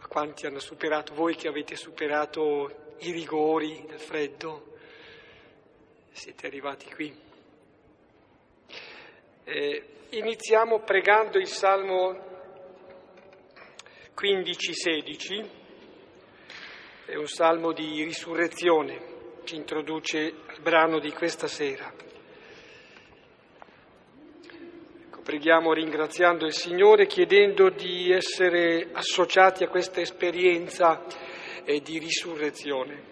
a quanti hanno superato, voi che avete superato i rigori del freddo, siete arrivati qui. Eh, iniziamo pregando il Salmo 15-16, è un salmo di risurrezione, ci introduce il brano di questa sera. Ecco, preghiamo ringraziando il Signore, chiedendo di essere associati a questa esperienza eh, di risurrezione.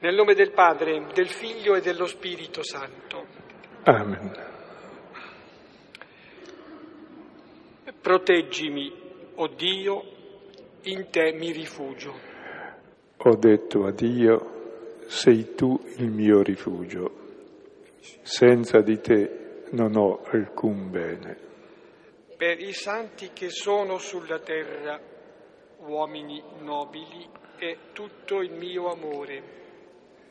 Nel nome del Padre, del Figlio e dello Spirito Santo. Amen. Proteggimi, o oh Dio, in te mi rifugio. Ho detto a Dio, sei tu il mio rifugio. Senza di te non ho alcun bene. Per i santi che sono sulla terra, uomini nobili, è tutto il mio amore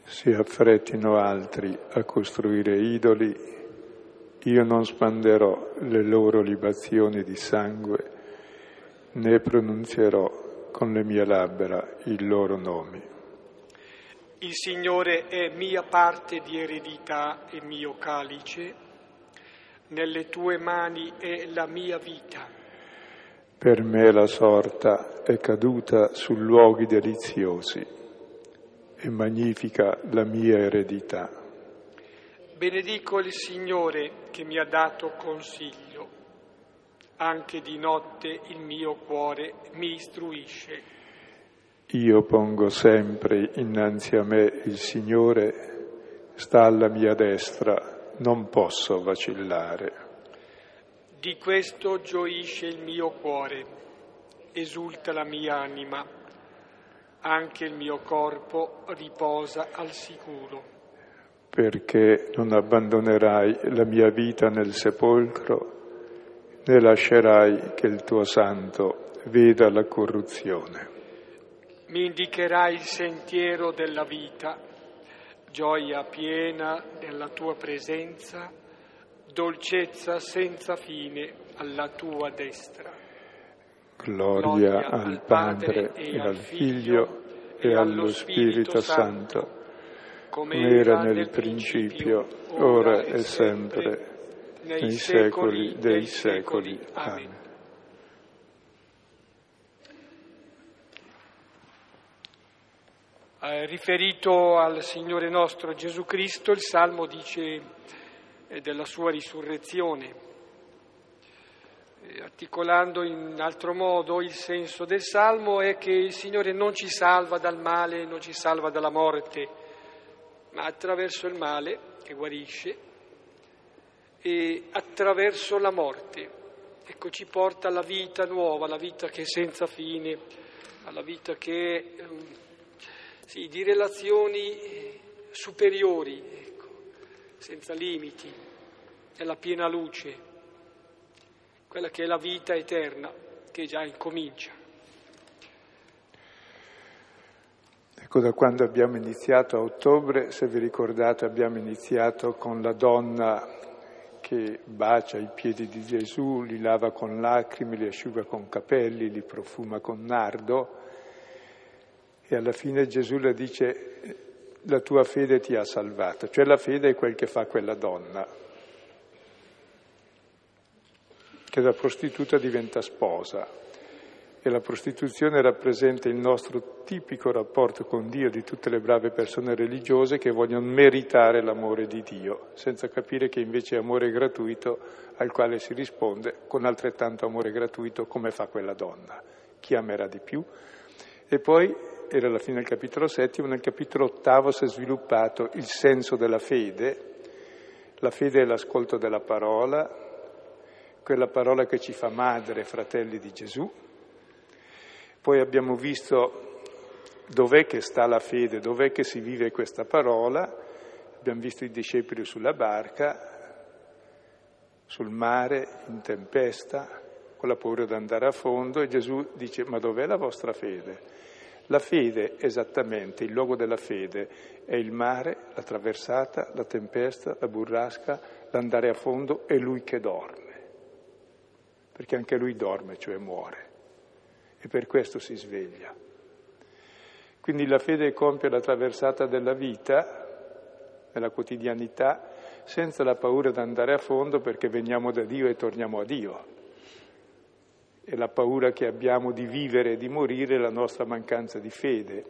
si affrettino altri a costruire idoli, io non spanderò le loro libazioni di sangue, né pronunzierò con le mie labbra i loro nomi. Il Signore è mia parte di eredità e mio calice, nelle tue mani è la mia vita. Per me la sorta è caduta su luoghi deliziosi e magnifica la mia eredità. Benedico il Signore che mi ha dato consiglio. Anche di notte il mio cuore mi istruisce. Io pongo sempre innanzi a me il Signore, sta alla mia destra, non posso vacillare. Di questo gioisce il mio cuore, esulta la mia anima anche il mio corpo riposa al sicuro. Perché non abbandonerai la mia vita nel sepolcro, né lascerai che il tuo santo veda la corruzione. Mi indicherai il sentiero della vita, gioia piena nella tua presenza, dolcezza senza fine alla tua destra. Gloria al Padre e al Figlio e allo Spirito Santo, come era nel principio, ora e sempre, nei secoli dei secoli. Amen. Eh, riferito al Signore nostro Gesù Cristo, il Salmo dice eh, della sua risurrezione articolando in altro modo il senso del Salmo, è che il Signore non ci salva dal male, non ci salva dalla morte, ma attraverso il male che guarisce e attraverso la morte. Ecco, ci porta alla vita nuova, alla vita che è senza fine, alla vita che è ehm, sì, di relazioni superiori, ecco, senza limiti, nella piena luce quella che è la vita eterna che già incomincia. Ecco, da quando abbiamo iniziato a ottobre, se vi ricordate, abbiamo iniziato con la donna che bacia i piedi di Gesù, li lava con lacrime, li asciuga con capelli, li profuma con nardo e alla fine Gesù le dice la tua fede ti ha salvato, cioè la fede è quel che fa quella donna, che da prostituta diventa sposa e la prostituzione rappresenta il nostro tipico rapporto con Dio di tutte le brave persone religiose che vogliono meritare l'amore di Dio, senza capire che invece è amore gratuito al quale si risponde con altrettanto amore gratuito come fa quella donna. Chi amerà di più? E poi, era alla fine del capitolo settimo, nel capitolo ottavo si è sviluppato il senso della fede. La fede è l'ascolto della parola, quella parola che ci fa madre, fratelli di Gesù. Poi abbiamo visto dov'è che sta la fede, dov'è che si vive questa parola. Abbiamo visto i discepoli sulla barca, sul mare, in tempesta, con la paura di andare a fondo e Gesù dice ma dov'è la vostra fede? La fede, esattamente, il luogo della fede è il mare, la traversata, la tempesta, la burrasca, l'andare a fondo e lui che dorme perché anche lui dorme, cioè muore. e per questo si sveglia. Quindi la fede compie la traversata della vita, nella quotidianità, senza la paura di andare a fondo perché veniamo da Dio e torniamo a Dio. E la paura che abbiamo di vivere e di morire la nostra mancanza di fede.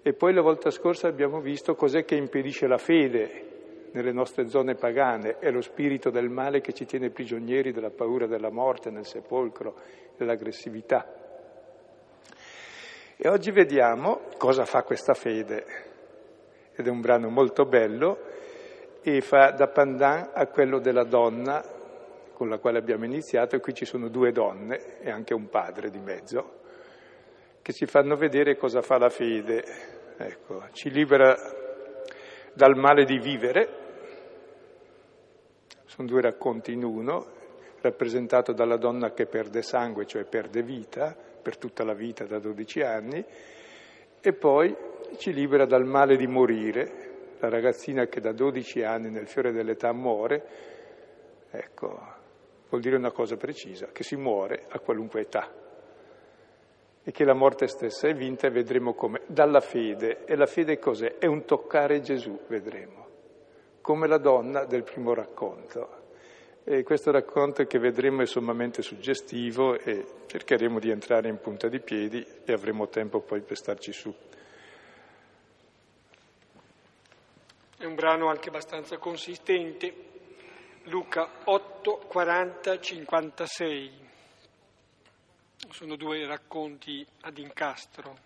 E poi la volta scorsa abbiamo visto cos'è che impedisce la fede nelle nostre zone pagane, è lo spirito del male che ci tiene prigionieri della paura della morte nel sepolcro, dell'aggressività. E oggi vediamo cosa fa questa fede. Ed è un brano molto bello e fa da pandan a quello della donna con la quale abbiamo iniziato, e qui ci sono due donne e anche un padre di mezzo, che ci fanno vedere cosa fa la fede. Ecco, ci libera dal male di vivere, sono due racconti in uno, rappresentato dalla donna che perde sangue, cioè perde vita, per tutta la vita da 12 anni, e poi ci libera dal male di morire. La ragazzina che da 12 anni nel fiore dell'età muore, ecco, vuol dire una cosa precisa, che si muore a qualunque età e che la morte stessa è vinta e vedremo come dalla fede. E la fede cos'è? È un toccare Gesù, vedremo, come la donna del primo racconto. E questo racconto che vedremo è sommamente suggestivo e cercheremo di entrare in punta di piedi e avremo tempo poi per starci su. È un brano anche abbastanza consistente, Luca 8, 40, 56. Sono due racconti ad incastro.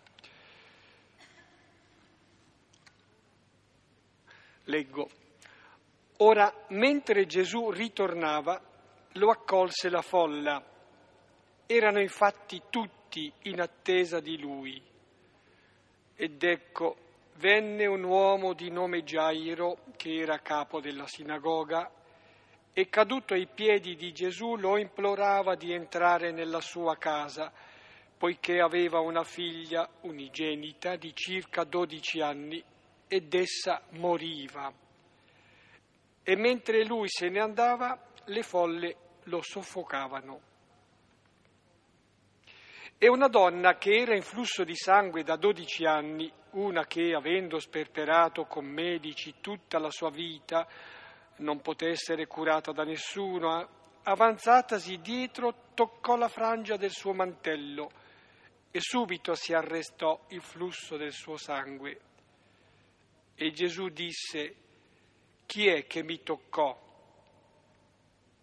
Leggo. Ora, mentre Gesù ritornava, lo accolse la folla. Erano infatti tutti in attesa di lui. Ed ecco, venne un uomo di nome Gairo, che era capo della sinagoga, e caduto ai piedi di Gesù lo implorava di entrare nella sua casa, poiché aveva una figlia unigenita di circa dodici anni ed essa moriva. E mentre lui se ne andava, le folle lo soffocavano. E una donna che era in flusso di sangue da dodici anni, una che, avendo sperperato con medici tutta la sua vita, non poté essere curata da nessuno, avanzatasi dietro toccò la frangia del suo mantello e subito si arrestò il flusso del suo sangue. E Gesù disse, chi è che mi toccò?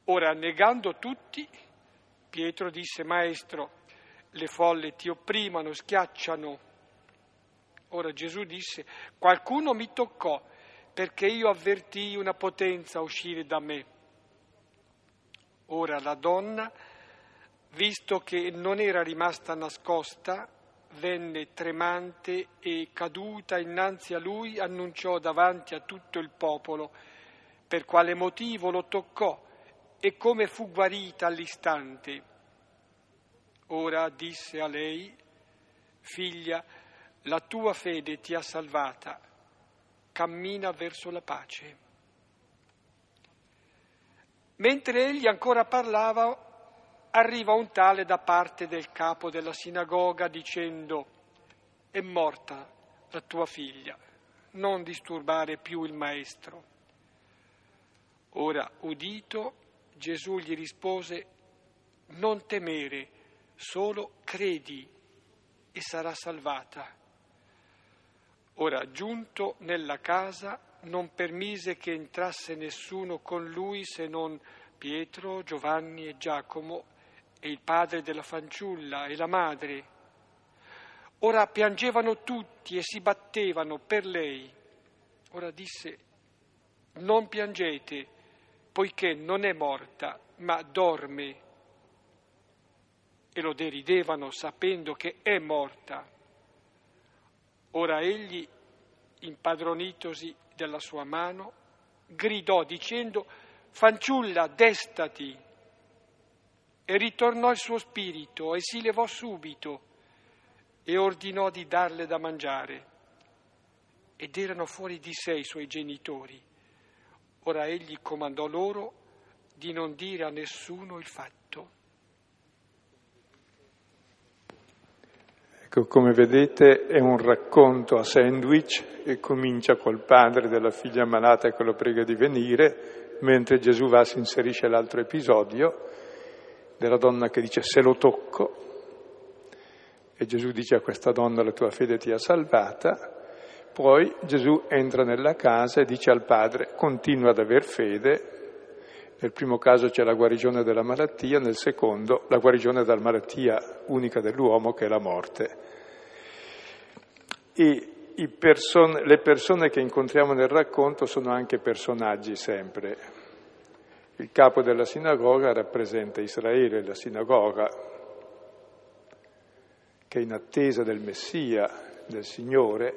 Ora, negando tutti, Pietro disse, Maestro, le folle ti opprimano, schiacciano. Ora Gesù disse, qualcuno mi toccò perché io avvertii una potenza uscire da me. Ora la donna, visto che non era rimasta nascosta, venne tremante e caduta innanzi a lui, annunciò davanti a tutto il popolo per quale motivo lo toccò e come fu guarita all'istante. Ora disse a lei, figlia, la tua fede ti ha salvata cammina verso la pace. Mentre egli ancora parlava, arriva un tale da parte del capo della sinagoga dicendo, è morta la tua figlia, non disturbare più il maestro. Ora, udito, Gesù gli rispose, non temere, solo credi e sarà salvata. Ora, giunto nella casa, non permise che entrasse nessuno con lui se non Pietro, Giovanni e Giacomo e il padre della fanciulla e la madre. Ora piangevano tutti e si battevano per lei. Ora disse, non piangete, poiché non è morta, ma dorme. E lo deridevano sapendo che è morta. Ora egli, impadronitosi della sua mano, gridò dicendo, fanciulla, destati. E ritornò il suo spirito e si levò subito e ordinò di darle da mangiare. Ed erano fuori di sé i suoi genitori. Ora egli comandò loro di non dire a nessuno il fatto. Ecco, come vedete è un racconto a sandwich e comincia col padre della figlia malata che lo prega di venire, mentre Gesù va si inserisce l'altro episodio della donna che dice se lo tocco. E Gesù dice a questa donna la tua fede ti ha salvata, poi Gesù entra nella casa e dice al padre continua ad aver fede, nel primo caso c'è la guarigione della malattia, nel secondo la guarigione dalla malattia unica dell'uomo che è la morte. E person- le persone che incontriamo nel racconto sono anche personaggi sempre. Il capo della sinagoga rappresenta Israele, la sinagoga, che è in attesa del Messia, del Signore,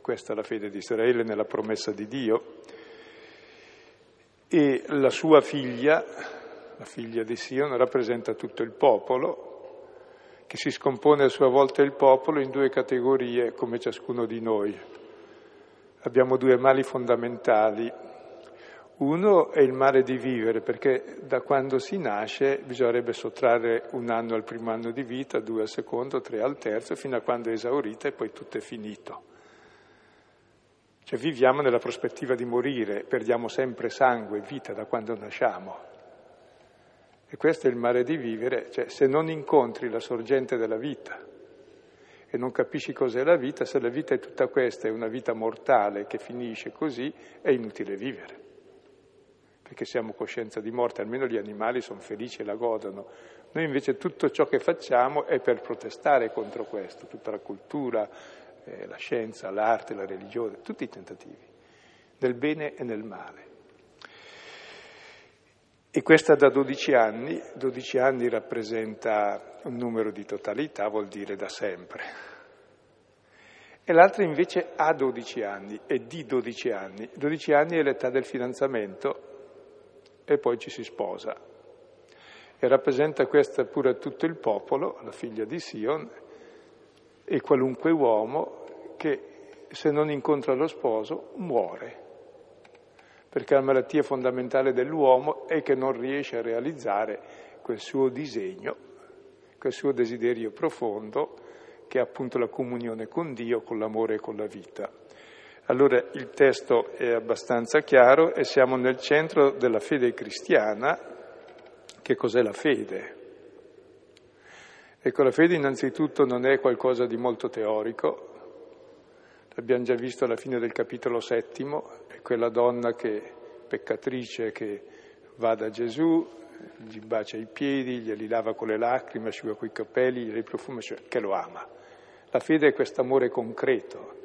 questa è la fede di Israele nella promessa di Dio, e la sua figlia, la figlia di Sion, rappresenta tutto il popolo, che si scompone a sua volta il popolo in due categorie come ciascuno di noi. Abbiamo due mali fondamentali, uno è il male di vivere, perché da quando si nasce bisognerebbe sottrarre un anno al primo anno di vita, due al secondo, tre al terzo, fino a quando è esaurita e poi tutto è finito. Cioè viviamo nella prospettiva di morire, perdiamo sempre sangue, vita da quando nasciamo. E questo è il male di vivere, cioè se non incontri la sorgente della vita e non capisci cos'è la vita, se la vita è tutta questa, è una vita mortale che finisce così, è inutile vivere perché siamo coscienza di morte, almeno gli animali sono felici e la godono. Noi invece tutto ciò che facciamo è per protestare contro questo, tutta la cultura, eh, la scienza, l'arte, la religione, tutti i tentativi, nel bene e nel male. E questa da 12 anni, 12 anni rappresenta un numero di totalità, vuol dire da sempre. E l'altra invece ha 12 anni, è di 12 anni. 12 anni è l'età del fidanzamento e poi ci si sposa. E rappresenta questa pure tutto il popolo, la figlia di Sion, e qualunque uomo che se non incontra lo sposo muore. Perché la malattia fondamentale dell'uomo è che non riesce a realizzare quel suo disegno, quel suo desiderio profondo, che è appunto la comunione con Dio, con l'amore e con la vita. Allora il testo è abbastanza chiaro e siamo nel centro della fede cristiana. Che cos'è la fede? Ecco, la fede innanzitutto non è qualcosa di molto teorico, l'abbiamo già visto alla fine del capitolo settimo, è quella donna che, peccatrice che va da Gesù, gli bacia i piedi, glieli lava con le lacrime, asciuga coi capelli, glieli profuma, cioè che lo ama. La fede è questo amore concreto,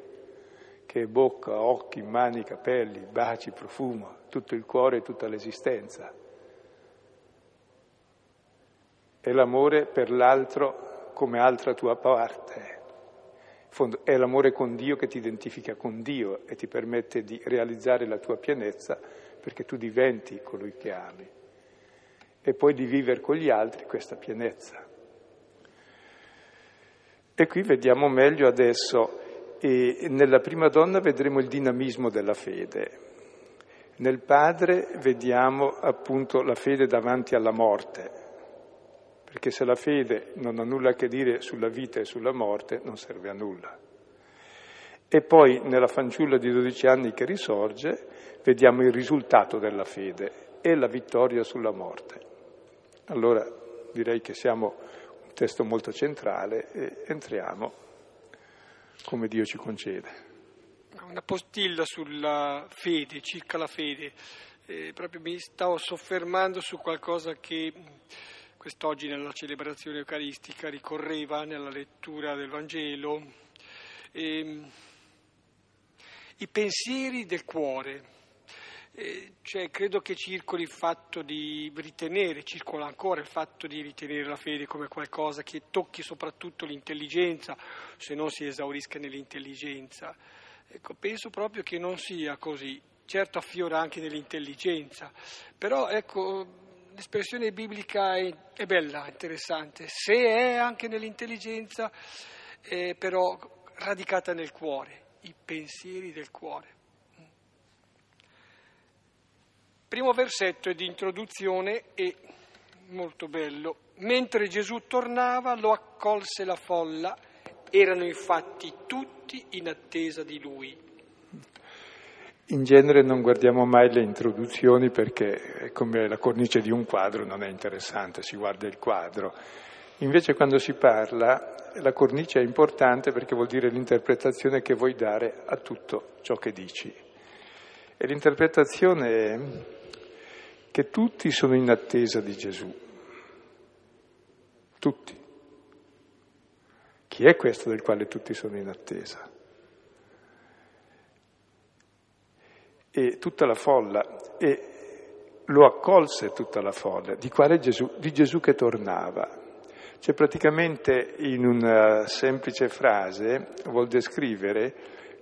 che è bocca, occhi, mani, capelli, baci, profumo, tutto il cuore e tutta l'esistenza. È l'amore per l'altro come altra tua parte. È l'amore con Dio che ti identifica con Dio e ti permette di realizzare la tua pienezza perché tu diventi colui che ami e poi di vivere con gli altri questa pienezza. E qui vediamo meglio adesso nella prima donna vedremo il dinamismo della fede. Nel padre vediamo appunto la fede davanti alla morte, perché se la fede non ha nulla a che dire sulla vita e sulla morte non serve a nulla. E poi nella fanciulla di 12 anni che risorge vediamo il risultato della fede e la vittoria sulla morte. Allora direi che siamo un testo molto centrale e entriamo come Dio ci concede. Una postilla sulla fede, circa la fede. Eh, proprio mi stavo soffermando su qualcosa che quest'oggi nella celebrazione eucaristica ricorreva nella lettura del Vangelo. Eh, I pensieri del cuore. Eh, cioè, credo che circoli il fatto di ritenere, circola ancora il fatto di ritenere la fede come qualcosa che tocchi soprattutto l'intelligenza, se non si esaurisca nell'intelligenza. Ecco, penso proprio che non sia così, certo affiora anche nell'intelligenza, però ecco, l'espressione biblica è, è bella, interessante, se è anche nell'intelligenza, è però radicata nel cuore, i pensieri del cuore. Primo versetto è di introduzione e molto bello. Mentre Gesù tornava lo accolse la folla Erano infatti tutti in attesa di lui. In genere non guardiamo mai le introduzioni perché è come la cornice di un quadro non è interessante, si guarda il quadro. Invece quando si parla la cornice è importante perché vuol dire l'interpretazione che vuoi dare a tutto ciò che dici. E l'interpretazione è che tutti sono in attesa di Gesù. Tutti. Chi è questo del quale tutti sono in attesa? E tutta la folla, e lo accolse tutta la folla, di quale Gesù? Di Gesù che tornava. Cioè praticamente in una semplice frase vuol descrivere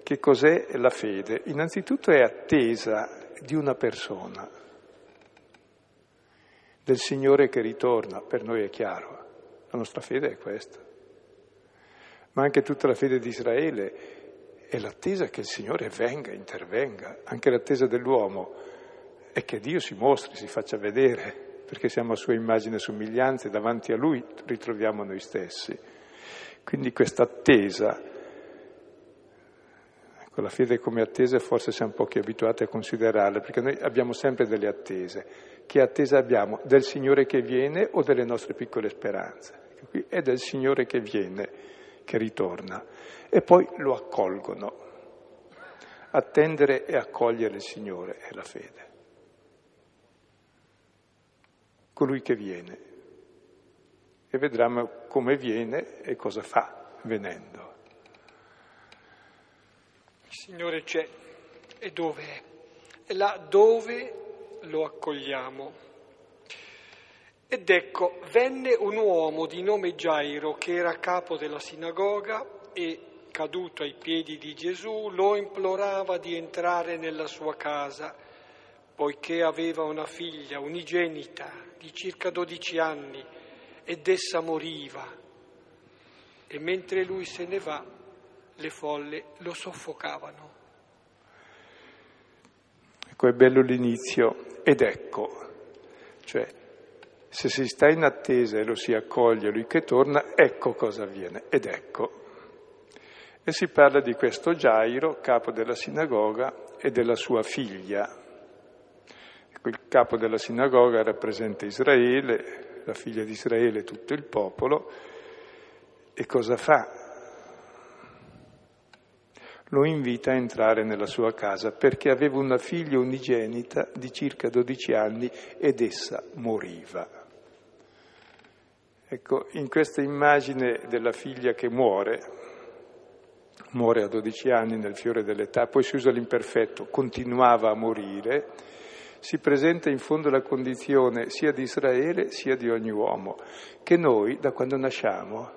che cos'è la fede. Innanzitutto è attesa di una persona, del Signore che ritorna, per noi è chiaro, la nostra fede è questa. Ma anche tutta la fede di Israele è l'attesa che il Signore venga, intervenga, anche l'attesa dell'uomo è che Dio si mostri, si faccia vedere perché siamo a sua immagine e somiglianza e davanti a lui ritroviamo noi stessi. Quindi questa attesa, ecco la fede come attesa forse siamo pochi abituati a considerarla, perché noi abbiamo sempre delle attese. Che attesa abbiamo? Del Signore che viene o delle nostre piccole speranze? Qui è del Signore che viene, che ritorna. E poi lo accolgono. Attendere e accogliere il Signore è la fede. colui che viene e vedremo come viene e cosa fa venendo. Il Signore c'è e dove è? È là dove lo accogliamo. Ed ecco, venne un uomo di nome Gairo che era capo della sinagoga e, caduto ai piedi di Gesù, lo implorava di entrare nella sua casa, poiché aveva una figlia unigenita di circa 12 anni ed essa moriva. E mentre lui se ne va, le folle lo soffocavano. Ecco, è bello l'inizio. Ed ecco, cioè, se si sta in attesa e lo si accoglie, lui che torna, ecco cosa avviene. Ed ecco. E si parla di questo Gairo, capo della sinagoga, e della sua figlia, il capo della sinagoga rappresenta Israele, la figlia di Israele, tutto il popolo, e cosa fa? Lo invita a entrare nella sua casa perché aveva una figlia unigenita di circa 12 anni ed essa moriva. Ecco, in questa immagine della figlia che muore, muore a 12 anni nel fiore dell'età, poi si usa l'imperfetto, continuava a morire, si presenta in fondo la condizione sia di Israele sia di ogni uomo, che noi da quando nasciamo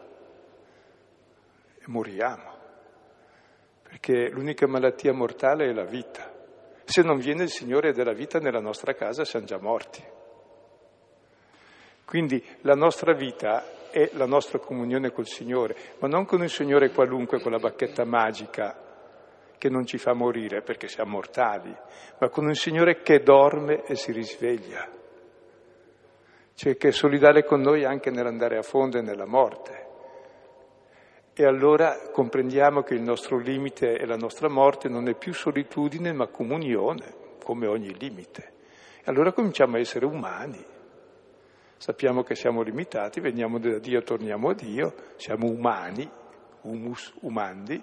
moriamo, perché l'unica malattia mortale è la vita. Se non viene il Signore della vita nella nostra casa siamo già morti. Quindi la nostra vita è la nostra comunione col Signore, ma non con un Signore qualunque, con la bacchetta magica che non ci fa morire perché siamo mortali, ma con un Signore che dorme e si risveglia, cioè che è solidale con noi anche nell'andare a fondo e nella morte. E allora comprendiamo che il nostro limite e la nostra morte non è più solitudine ma comunione, come ogni limite. E allora cominciamo a essere umani. Sappiamo che siamo limitati, veniamo da Dio, torniamo a Dio, siamo umani, humus umandi,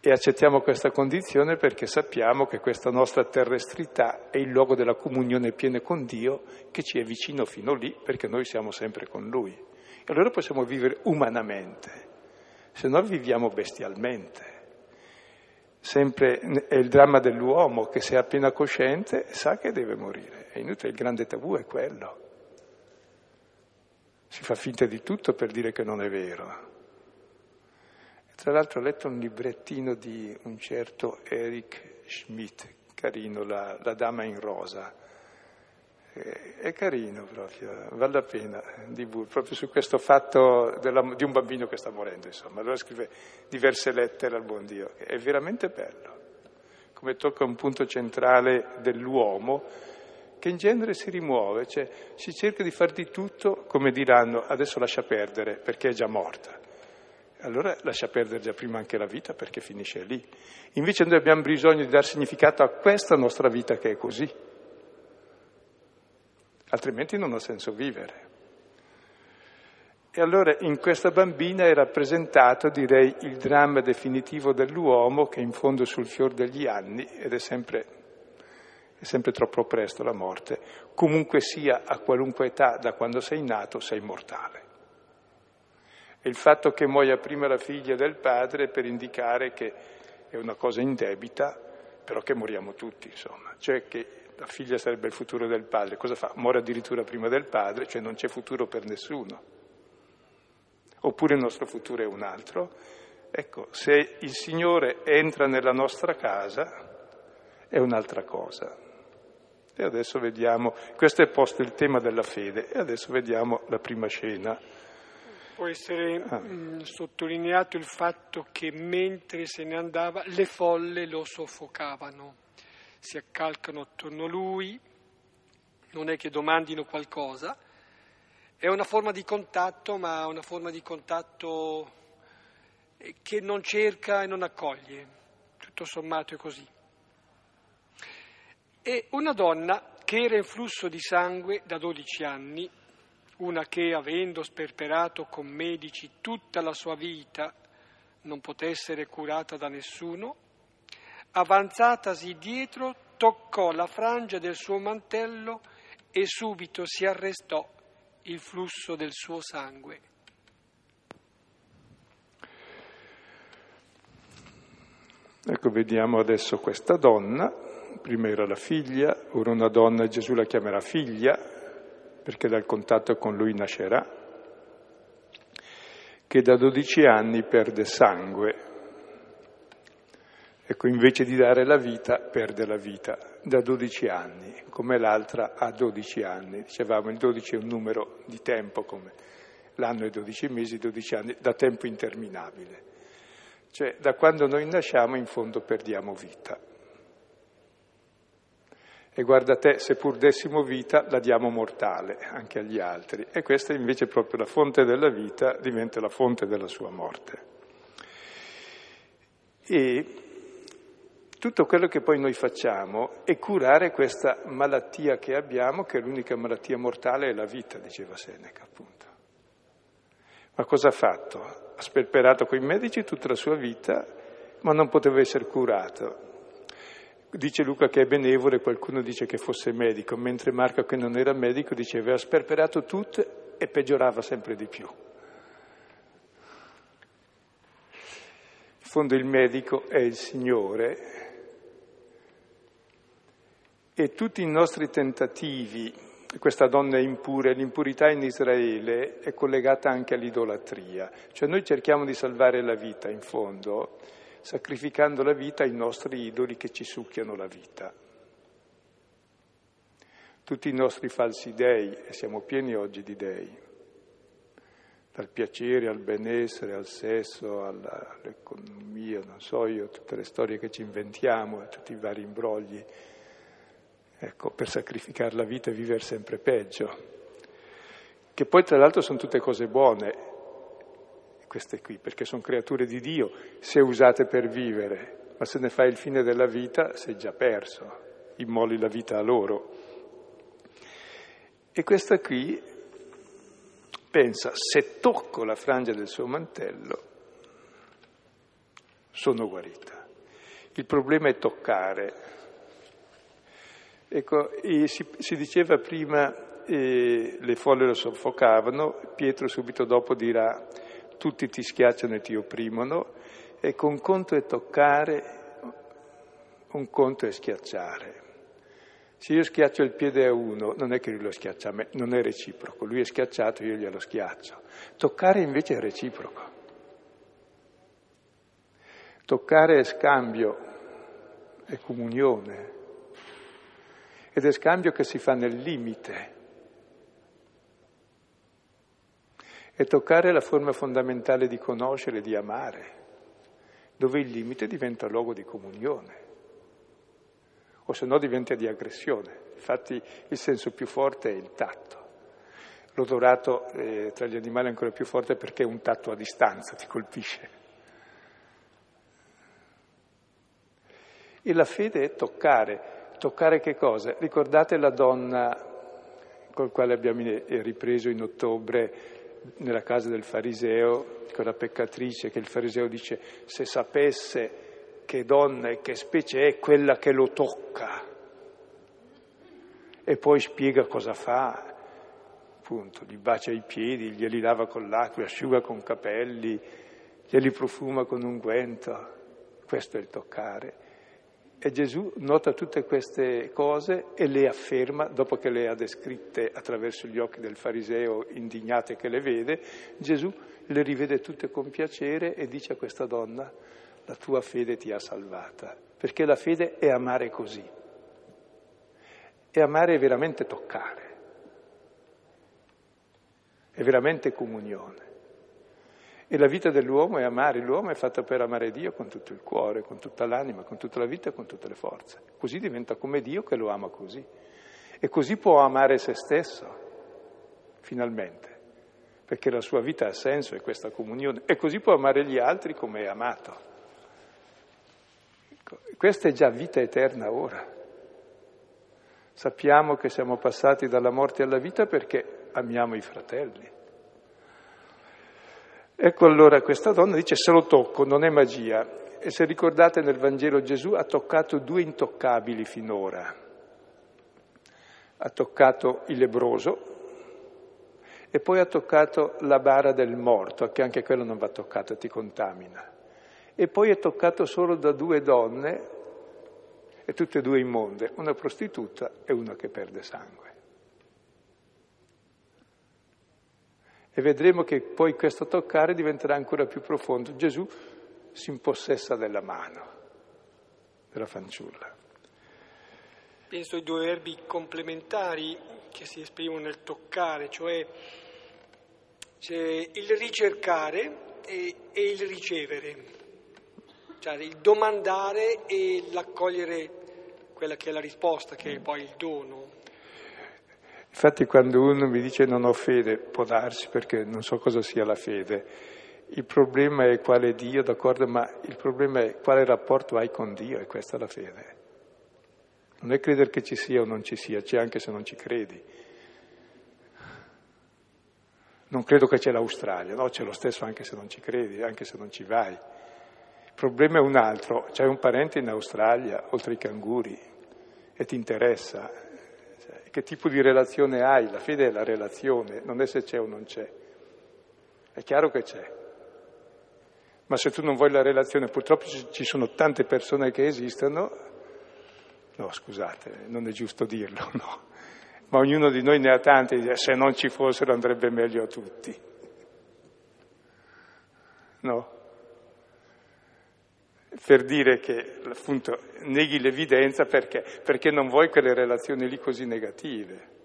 e accettiamo questa condizione perché sappiamo che questa nostra terrestrità è il luogo della comunione piena con Dio che ci è vicino fino lì perché noi siamo sempre con Lui. E allora possiamo vivere umanamente, se no viviamo bestialmente. Sempre è il dramma dell'uomo che se è appena cosciente sa che deve morire. È inutile, il grande tabù è quello. Si fa finta di tutto per dire che non è vero. Tra l'altro ho letto un librettino di un certo Eric Schmidt, carino, la, la dama in rosa. È, carino proprio, vale la pena, di proprio su questo fatto della, di un bambino che sta morendo, insomma. Allora scrive diverse lettere al buon Dio, è veramente bello, come tocca un punto centrale dell'uomo che in genere si rimuove, cioè si cerca di far di tutto, come diranno, adesso lascia perdere perché è già morta allora lascia perdere già prima anche la vita perché finisce lì. Invece noi abbiamo bisogno di dare significato a questa nostra vita che è così, altrimenti non ha senso vivere. E allora in questa bambina è rappresentato, direi, il dramma definitivo dell'uomo che in fondo sul fior degli anni ed è sempre, è sempre troppo presto la morte. Comunque sia, a qualunque età, da quando sei nato, sei mortale. E il fatto che muoia prima la figlia del padre per indicare che è una cosa indebita, però che moriamo tutti, insomma. Cioè che la figlia sarebbe il futuro del padre. Cosa fa? Muore addirittura prima del padre, cioè non c'è futuro per nessuno. Oppure il nostro futuro è un altro. Ecco, se il Signore entra nella nostra casa, è un'altra cosa. E adesso vediamo, questo è posto il tema della fede, e adesso vediamo la prima scena. Può essere ah. mh, mm, sottolineato il fatto che mentre se ne andava le folle lo soffocavano, si accalcano attorno a lui, non è che domandino qualcosa, è una forma di contatto, ma una forma di contatto eh, che non cerca e non accoglie, tutto sommato è così. E una donna che era in flusso di sangue da 12 anni, una che, avendo sperperato con medici tutta la sua vita, non poté essere curata da nessuno, avanzatasi dietro, toccò la frangia del suo mantello e subito si arrestò il flusso del suo sangue. Ecco, vediamo adesso questa donna, prima era la figlia, ora una donna Gesù la chiamerà figlia, perché dal contatto con lui nascerà, che da 12 anni perde sangue. Ecco, invece di dare la vita, perde la vita da 12 anni, come l'altra ha 12 anni. Dicevamo, il 12 è un numero di tempo, come l'anno è 12 mesi, 12 anni, da tempo interminabile. Cioè, da quando noi nasciamo, in fondo perdiamo vita. E guarda te, se pur dessimo vita, la diamo mortale anche agli altri. E questa invece è proprio la fonte della vita, diventa la fonte della sua morte. E tutto quello che poi noi facciamo è curare questa malattia che abbiamo, che l'unica malattia mortale, è la vita, diceva Seneca, appunto. Ma cosa ha fatto? Ha sperperato con i medici tutta la sua vita, ma non poteva essere curato. Dice Luca che è benevolo e qualcuno dice che fosse medico, mentre Marco che non era medico dice aveva sperperato tutto e peggiorava sempre di più. In fondo il medico è il Signore e tutti i nostri tentativi, questa donna è impura, l'impurità in Israele è collegata anche all'idolatria, cioè noi cerchiamo di salvare la vita in fondo sacrificando la vita ai nostri idoli che ci succhiano la vita. Tutti i nostri falsi dei, e siamo pieni oggi di dei, dal piacere al benessere, al sesso, alla, all'economia, non so io, tutte le storie che ci inventiamo, tutti i vari imbrogli, ecco, per sacrificare la vita e vivere sempre peggio. Che poi tra l'altro sono tutte cose buone, queste qui, perché sono creature di Dio, se usate per vivere, ma se ne fai il fine della vita sei già perso, immoli la vita a loro. E questa qui pensa, se tocco la frangia del suo mantello, sono guarita. Il problema è toccare. Ecco, si, si, diceva prima, eh, le folle lo soffocavano, Pietro subito dopo dirà, tutti ti schiacciano e ti opprimono, e con conto è toccare, un conto è schiacciare. Se io schiaccio il piede a uno, non è che lui lo schiaccia a me, non è reciproco, lui è schiacciato, io glielo schiaccio. Toccare invece è reciproco. Toccare è scambio, è comunione, ed è scambio che si fa nel limite. E toccare la forma fondamentale di conoscere, di amare, dove il limite diventa luogo di comunione, o se no diventa di aggressione. Infatti il senso più forte è il tatto. L'odorato eh, tra gli animali è ancora più forte perché è un tatto a distanza, ti colpisce. E la fede è toccare. Toccare che cosa? Ricordate la donna col quale abbiamo ripreso in ottobre nella casa del fariseo, quella peccatrice che il fariseo dice se sapesse che donna e che specie è quella che lo tocca. E poi spiega cosa fa, appunto, gli bacia i piedi, glieli lava con l'acqua, asciuga con capelli, glieli profuma con unguento. Questo è il toccare. E Gesù nota tutte queste cose e le afferma, dopo che le ha descritte attraverso gli occhi del fariseo indignate che le vede, Gesù le rivede tutte con piacere e dice a questa donna, la tua fede ti ha salvata, perché la fede è amare così, è amare veramente toccare, è veramente comunione. E la vita dell'uomo è amare, l'uomo è fatto per amare Dio con tutto il cuore, con tutta l'anima, con tutta la vita e con tutte le forze. Così diventa come Dio che lo ama così. E così può amare se stesso, finalmente, perché la sua vita ha senso e questa comunione. E così può amare gli altri come è amato. Questa è già vita eterna ora. Sappiamo che siamo passati dalla morte alla vita perché amiamo i fratelli. Ecco allora questa donna dice se lo tocco non è magia. E se ricordate nel Vangelo Gesù ha toccato due intoccabili finora. Ha toccato il lebroso e poi ha toccato la bara del morto, che anche quello non va toccato, ti contamina e poi è toccato solo da due donne, e tutte e due immonde, una prostituta e una che perde sangue. E vedremo che poi questo toccare diventerà ancora più profondo. Gesù si impossessa della mano della fanciulla. Penso ai due verbi complementari che si esprimono nel toccare, cioè c'è il ricercare e, e il ricevere cioè il domandare e l'accogliere quella che è la risposta, che è poi il dono. Infatti quando uno mi dice non ho fede, può darsi perché non so cosa sia la fede, il problema è quale Dio, d'accordo, ma il problema è quale rapporto hai con Dio e questa è la fede. Non è credere che ci sia o non ci sia, c'è anche se non ci credi. Non credo che c'è l'Australia, no, c'è lo stesso anche se non ci credi, anche se non ci vai. Il problema è un altro, c'è un parente in Australia, oltre ai canguri, e ti interessa. Cioè, che tipo di relazione hai? La fede è la relazione, non è se c'è o non c'è. È chiaro che c'è. Ma se tu non vuoi la relazione, purtroppo ci sono tante persone che esistono, no scusate, non è giusto dirlo, no, ma ognuno di noi ne ha tante, se non ci fossero andrebbe meglio a tutti. No? Per dire che appunto neghi l'evidenza perché? perché non vuoi quelle relazioni lì così negative.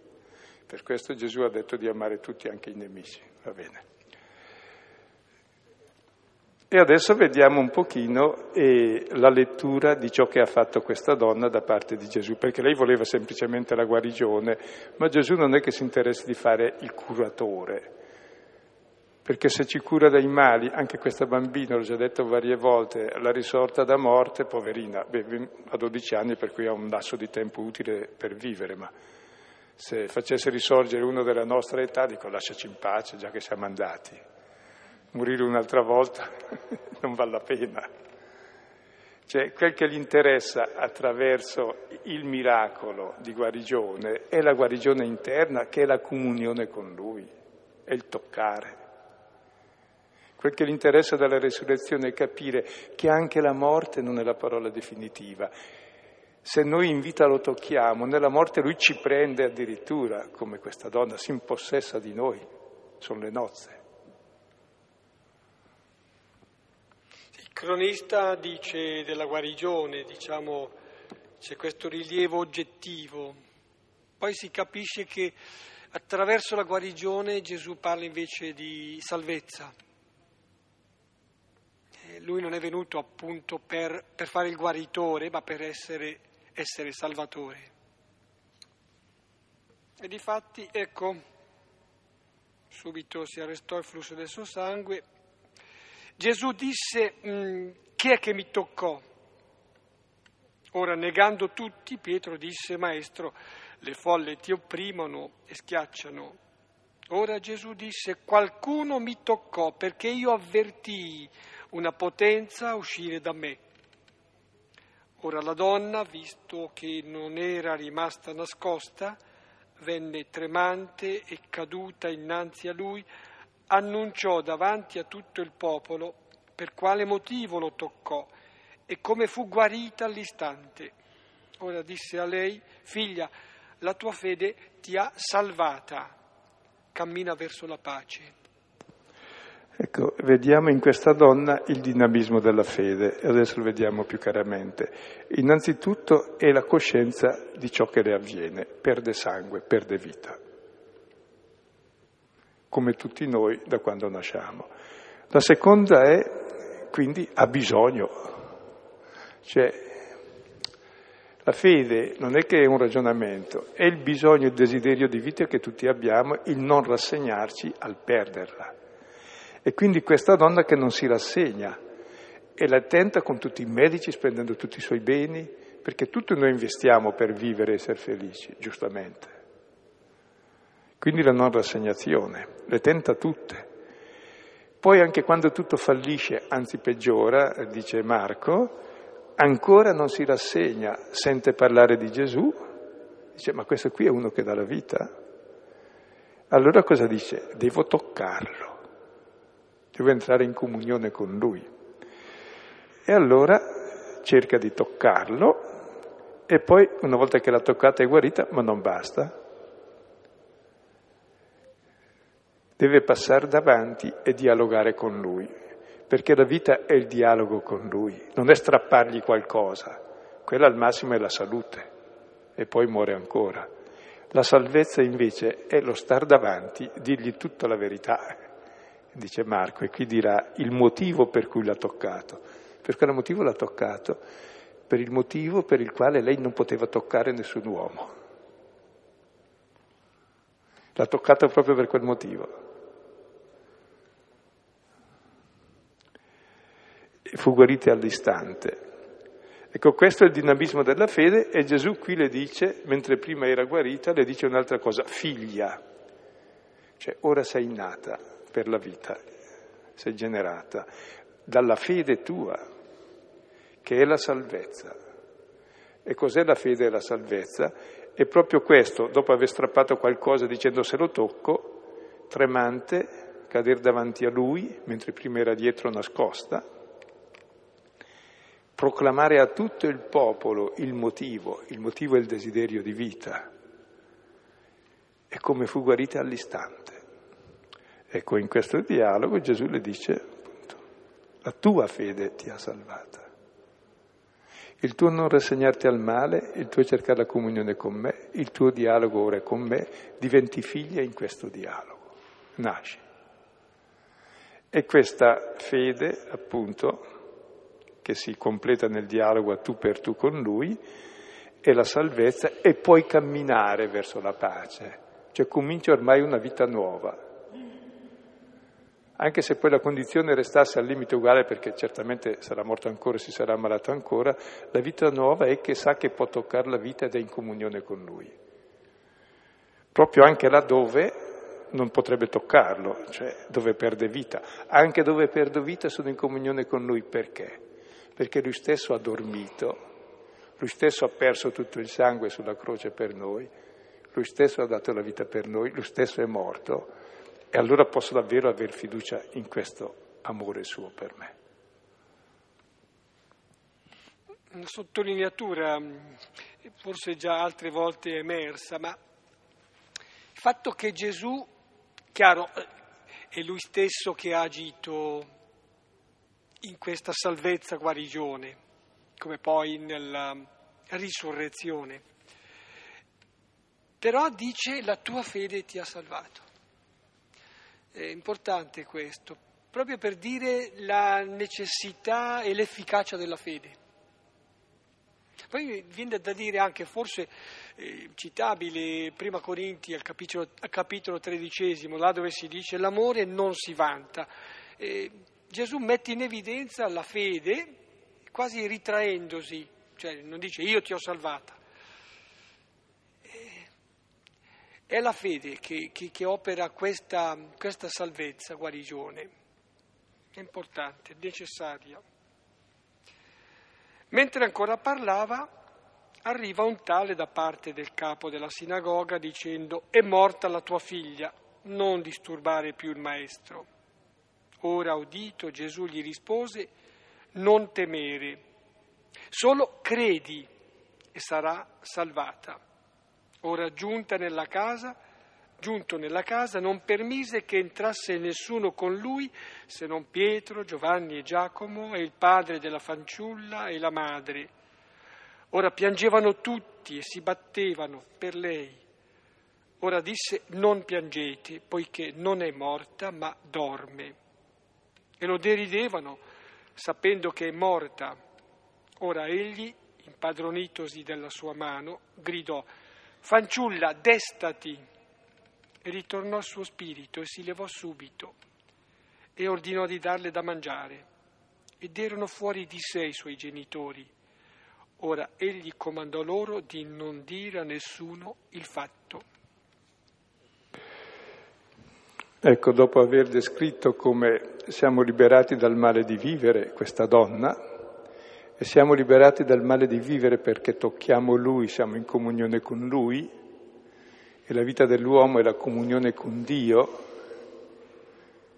Per questo Gesù ha detto di amare tutti, anche i nemici. Va bene. E adesso vediamo un pochino eh, la lettura di ciò che ha fatto questa donna da parte di Gesù, perché lei voleva semplicemente la guarigione, ma Gesù non è che si interessi di fare il curatore, perché se ci cura dai mali, anche questa bambina, l'ho già detto varie volte, la risorta da morte, poverina, ha 12 anni per cui ha un lasso di tempo utile per vivere, ma se facesse risorgere uno della nostra età, dico lasciaci in pace, già che siamo andati. Morire un'altra volta non vale la pena. Cioè, quel che gli interessa attraverso il miracolo di guarigione è la guarigione interna, che è la comunione con Lui, è il toccare. Quel che gli interessa dalla resurrezione è capire che anche la morte non è la parola definitiva. Se noi in vita lo tocchiamo, nella morte lui ci prende addirittura, come questa donna, si impossessa di noi. Sono le nozze. Il cronista dice della guarigione, diciamo, c'è questo rilievo oggettivo. Poi si capisce che attraverso la guarigione Gesù parla invece di salvezza lui non è venuto appunto per, per fare il guaritore, ma per essere, essere salvatore. E difatti, ecco, subito si arrestò il flusso del suo sangue. Gesù disse, mm, chi è che mi toccò? Ora, negando tutti, Pietro disse, Maestro, le folle ti opprimono e schiacciano. Ora Gesù disse, qualcuno mi toccò perché io avvertii una potenza uscire da me. Ora la donna, visto che non era rimasta nascosta, venne tremante e caduta innanzi a lui, annunciò davanti a tutto il popolo per quale motivo lo toccò e come fu guarita all'istante. Ora disse a lei, figlia, la tua fede ti ha salvata, cammina verso la pace. Ecco, vediamo in questa donna il dinamismo della fede e adesso lo vediamo più chiaramente. Innanzitutto è la coscienza di ciò che le avviene, perde sangue, perde vita, come tutti noi da quando nasciamo. La seconda è, quindi, ha bisogno, cioè la fede non è che è un ragionamento, è il bisogno, il desiderio di vita che tutti abbiamo, il non rassegnarci al perderla. E quindi questa donna che non si rassegna e la tenta con tutti i medici, spendendo tutti i suoi beni, perché tutto noi investiamo per vivere e essere felici, giustamente. Quindi la non rassegnazione, le tenta tutte. Poi anche quando tutto fallisce, anzi peggiora, dice Marco, ancora non si rassegna, sente parlare di Gesù, dice ma questo qui è uno che dà la vita. Allora cosa dice? Devo toccarlo devo entrare in comunione con lui. E allora cerca di toccarlo e poi una volta che l'ha toccata è guarita, ma non basta. Deve passare davanti e dialogare con lui, perché la vita è il dialogo con lui, non è strappargli qualcosa, quella al massimo è la salute e poi muore ancora. La salvezza invece è lo star davanti, dirgli tutta la verità, dice Marco, e qui dirà il motivo per cui l'ha toccato. Per quale motivo l'ha toccato? Per il motivo per il quale lei non poteva toccare nessun uomo. L'ha toccato proprio per quel motivo. E fu guarita all'istante. Ecco, questo è il dinamismo della fede e Gesù qui le dice, mentre prima era guarita, le dice un'altra cosa, figlia, cioè ora sei nata per la vita, sei generata dalla fede tua, che è la salvezza. E cos'è la fede e la salvezza? È proprio questo, dopo aver strappato qualcosa dicendo se lo tocco, tremante, cadere davanti a lui, mentre prima era dietro nascosta, proclamare a tutto il popolo il motivo, il motivo è il desiderio di vita, e come fu guarita all'istante. Ecco, in questo dialogo Gesù le dice, appunto, la tua fede ti ha salvata. Il tuo non rassegnarti al male, il tuo cercare la comunione con me, il tuo dialogo ora è con me, diventi figlia in questo dialogo, nasci. E questa fede, appunto, che si completa nel dialogo a tu per tu con lui, è la salvezza e puoi camminare verso la pace, cioè cominci ormai una vita nuova, anche se poi la condizione restasse al limite uguale, perché certamente sarà morto ancora e si sarà ammalato ancora, la vita nuova è che sa che può toccare la vita ed è in comunione con lui. Proprio anche laddove non potrebbe toccarlo, cioè dove perde vita. Anche dove perdo vita sono in comunione con lui perché? Perché lui stesso ha dormito, lui stesso ha perso tutto il sangue sulla croce per noi, lui stesso ha dato la vita per noi, lui stesso è morto e allora posso davvero avere fiducia in questo amore suo per me. Una sottolineatura, forse già altre volte emersa, ma il fatto che Gesù, chiaro, è lui stesso che ha agito in questa salvezza guarigione, come poi nella risurrezione, però dice la tua fede ti ha salvato. È importante questo, proprio per dire la necessità e l'efficacia della fede. Poi viene da dire anche, forse eh, citabile, prima Corinti al capitolo, al capitolo tredicesimo, là dove si dice l'amore non si vanta. Eh, Gesù mette in evidenza la fede, quasi ritraendosi, cioè non dice io ti ho salvata. Eh, è la fede che, che, che opera questa, questa salvezza, guarigione. È importante, è necessaria. Mentre ancora parlava, arriva un tale da parte del capo della sinagoga dicendo è morta la tua figlia, non disturbare più il maestro. Ora udito Gesù gli rispose non temere, solo credi e sarà salvata. Ora giunta nella casa, Giunto nella casa non permise che entrasse nessuno con lui se non Pietro, Giovanni e Giacomo e il padre della fanciulla e la madre. Ora piangevano tutti e si battevano per lei. Ora disse non piangete, poiché non è morta, ma dorme. E lo deridevano, sapendo che è morta. Ora egli, impadronitosi della sua mano, gridò, fanciulla, destati e ritornò al suo spirito e si levò subito e ordinò di darle da mangiare. Ed erano fuori di sé i suoi genitori. Ora egli comandò loro di non dire a nessuno il fatto. Ecco, dopo aver descritto come siamo liberati dal male di vivere questa donna, e siamo liberati dal male di vivere perché tocchiamo Lui, siamo in comunione con Lui, e la vita dell'uomo è la comunione con Dio,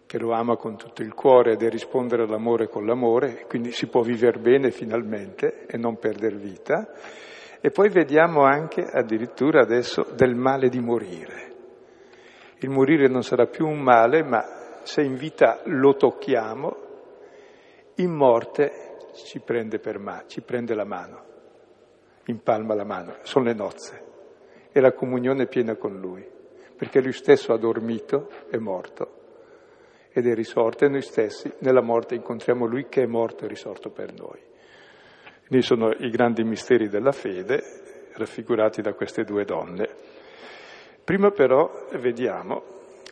che lo ama con tutto il cuore ed è rispondere all'amore con l'amore, quindi si può vivere bene finalmente e non perdere vita. E poi vediamo anche addirittura adesso del male di morire. Il morire non sarà più un male, ma se in vita lo tocchiamo, in morte ci prende per mano, ci prende la mano, impalma la mano, sono le nozze e la comunione piena con Lui, perché Lui stesso ha dormito, è morto ed è risorto e noi stessi nella morte incontriamo Lui che è morto e risorto per noi. Quindi sono i grandi misteri della fede raffigurati da queste due donne. Prima però vediamo,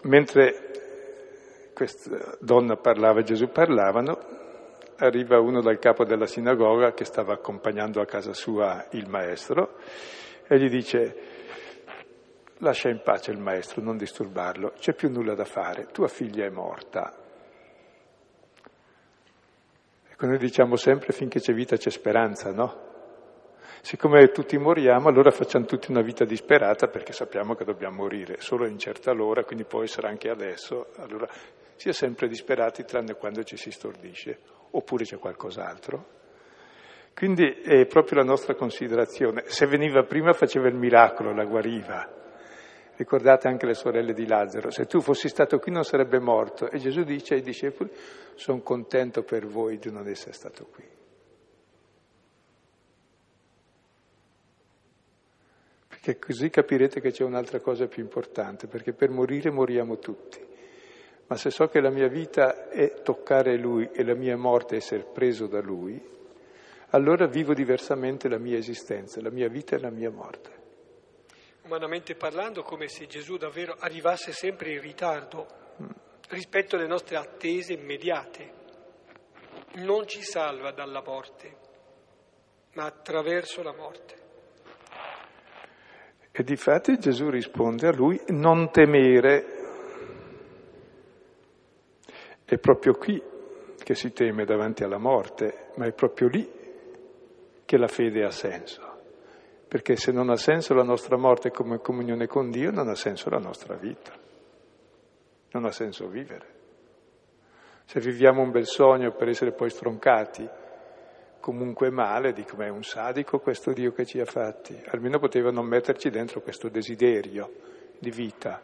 mentre questa donna parlava e Gesù parlavano, arriva uno dal capo della sinagoga che stava accompagnando a casa sua il maestro e gli dice Lascia in pace il maestro, non disturbarlo, c'è più nulla da fare, tua figlia è morta. Ecco, noi diciamo sempre finché c'è vita c'è speranza, no? Siccome tutti moriamo, allora facciamo tutti una vita disperata perché sappiamo che dobbiamo morire, solo in certa ora, quindi può essere anche adesso, allora si è sempre disperati tranne quando ci si stordisce, oppure c'è qualcos'altro. Quindi è proprio la nostra considerazione. Se veniva prima faceva il miracolo, la guariva. Ricordate anche le sorelle di Lazzaro, se tu fossi stato qui non sarebbe morto. E Gesù dice ai discepoli, sono contento per voi di non essere stato qui. Perché così capirete che c'è un'altra cosa più importante, perché per morire moriamo tutti. Ma se so che la mia vita è toccare Lui e la mia morte è essere preso da Lui, allora vivo diversamente la mia esistenza, la mia vita e la mia morte umanamente parlando, come se Gesù davvero arrivasse sempre in ritardo rispetto alle nostre attese immediate. Non ci salva dalla morte, ma attraverso la morte. E difatti Gesù risponde a lui, non temere. È proprio qui che si teme davanti alla morte, ma è proprio lì che la fede ha senso. Perché se non ha senso la nostra morte come comunione con Dio, non ha senso la nostra vita, non ha senso vivere. Se viviamo un bel sogno per essere poi stroncati, comunque male, dico, ma è un sadico questo Dio che ci ha fatti, almeno poteva non metterci dentro questo desiderio di vita,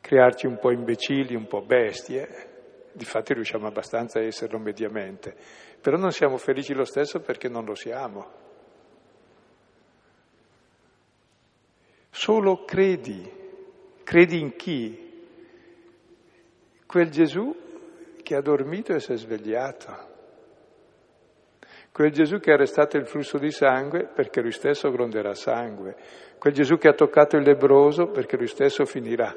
crearci un po' imbecilli, un po' bestie, difatti riusciamo abbastanza a esserlo mediamente, però non siamo felici lo stesso perché non lo siamo. Solo credi. Credi in chi? Quel Gesù che ha dormito e si è svegliato. Quel Gesù che ha arrestato il flusso di sangue perché lui stesso gronderà sangue. Quel Gesù che ha toccato il lebroso perché lui stesso finirà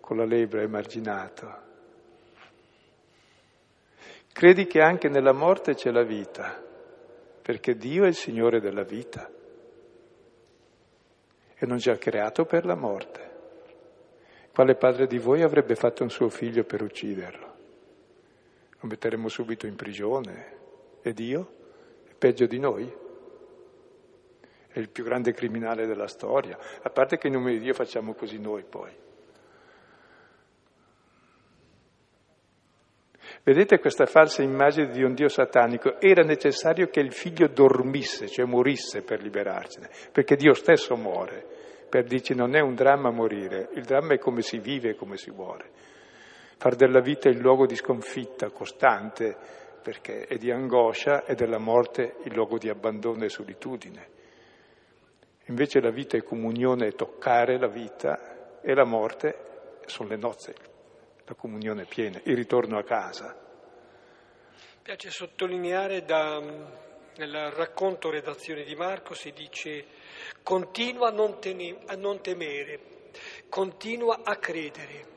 con la lebbra emarginato. Credi che anche nella morte c'è la vita, perché Dio è il Signore della vita e non ci ha creato per la morte. Quale padre di voi avrebbe fatto un suo figlio per ucciderlo? Lo metteremo subito in prigione. E Dio? È peggio di noi? È il più grande criminale della storia. A parte che in nome di Dio facciamo così noi poi. Vedete questa falsa immagine di un Dio satanico? Era necessario che il figlio dormisse, cioè morisse per liberarcene, perché Dio stesso muore. Per dirci non è un dramma morire, il dramma è come si vive e come si muore. Far della vita il luogo di sconfitta costante, perché è di angoscia, e della morte il luogo di abbandono e solitudine. Invece la vita è comunione, è toccare la vita, e la morte sono le nozze, la comunione piena, il ritorno a casa. Mi piace sottolineare da, nel racconto redazione di Marco si dice continua a non, tene, a non temere, continua a credere.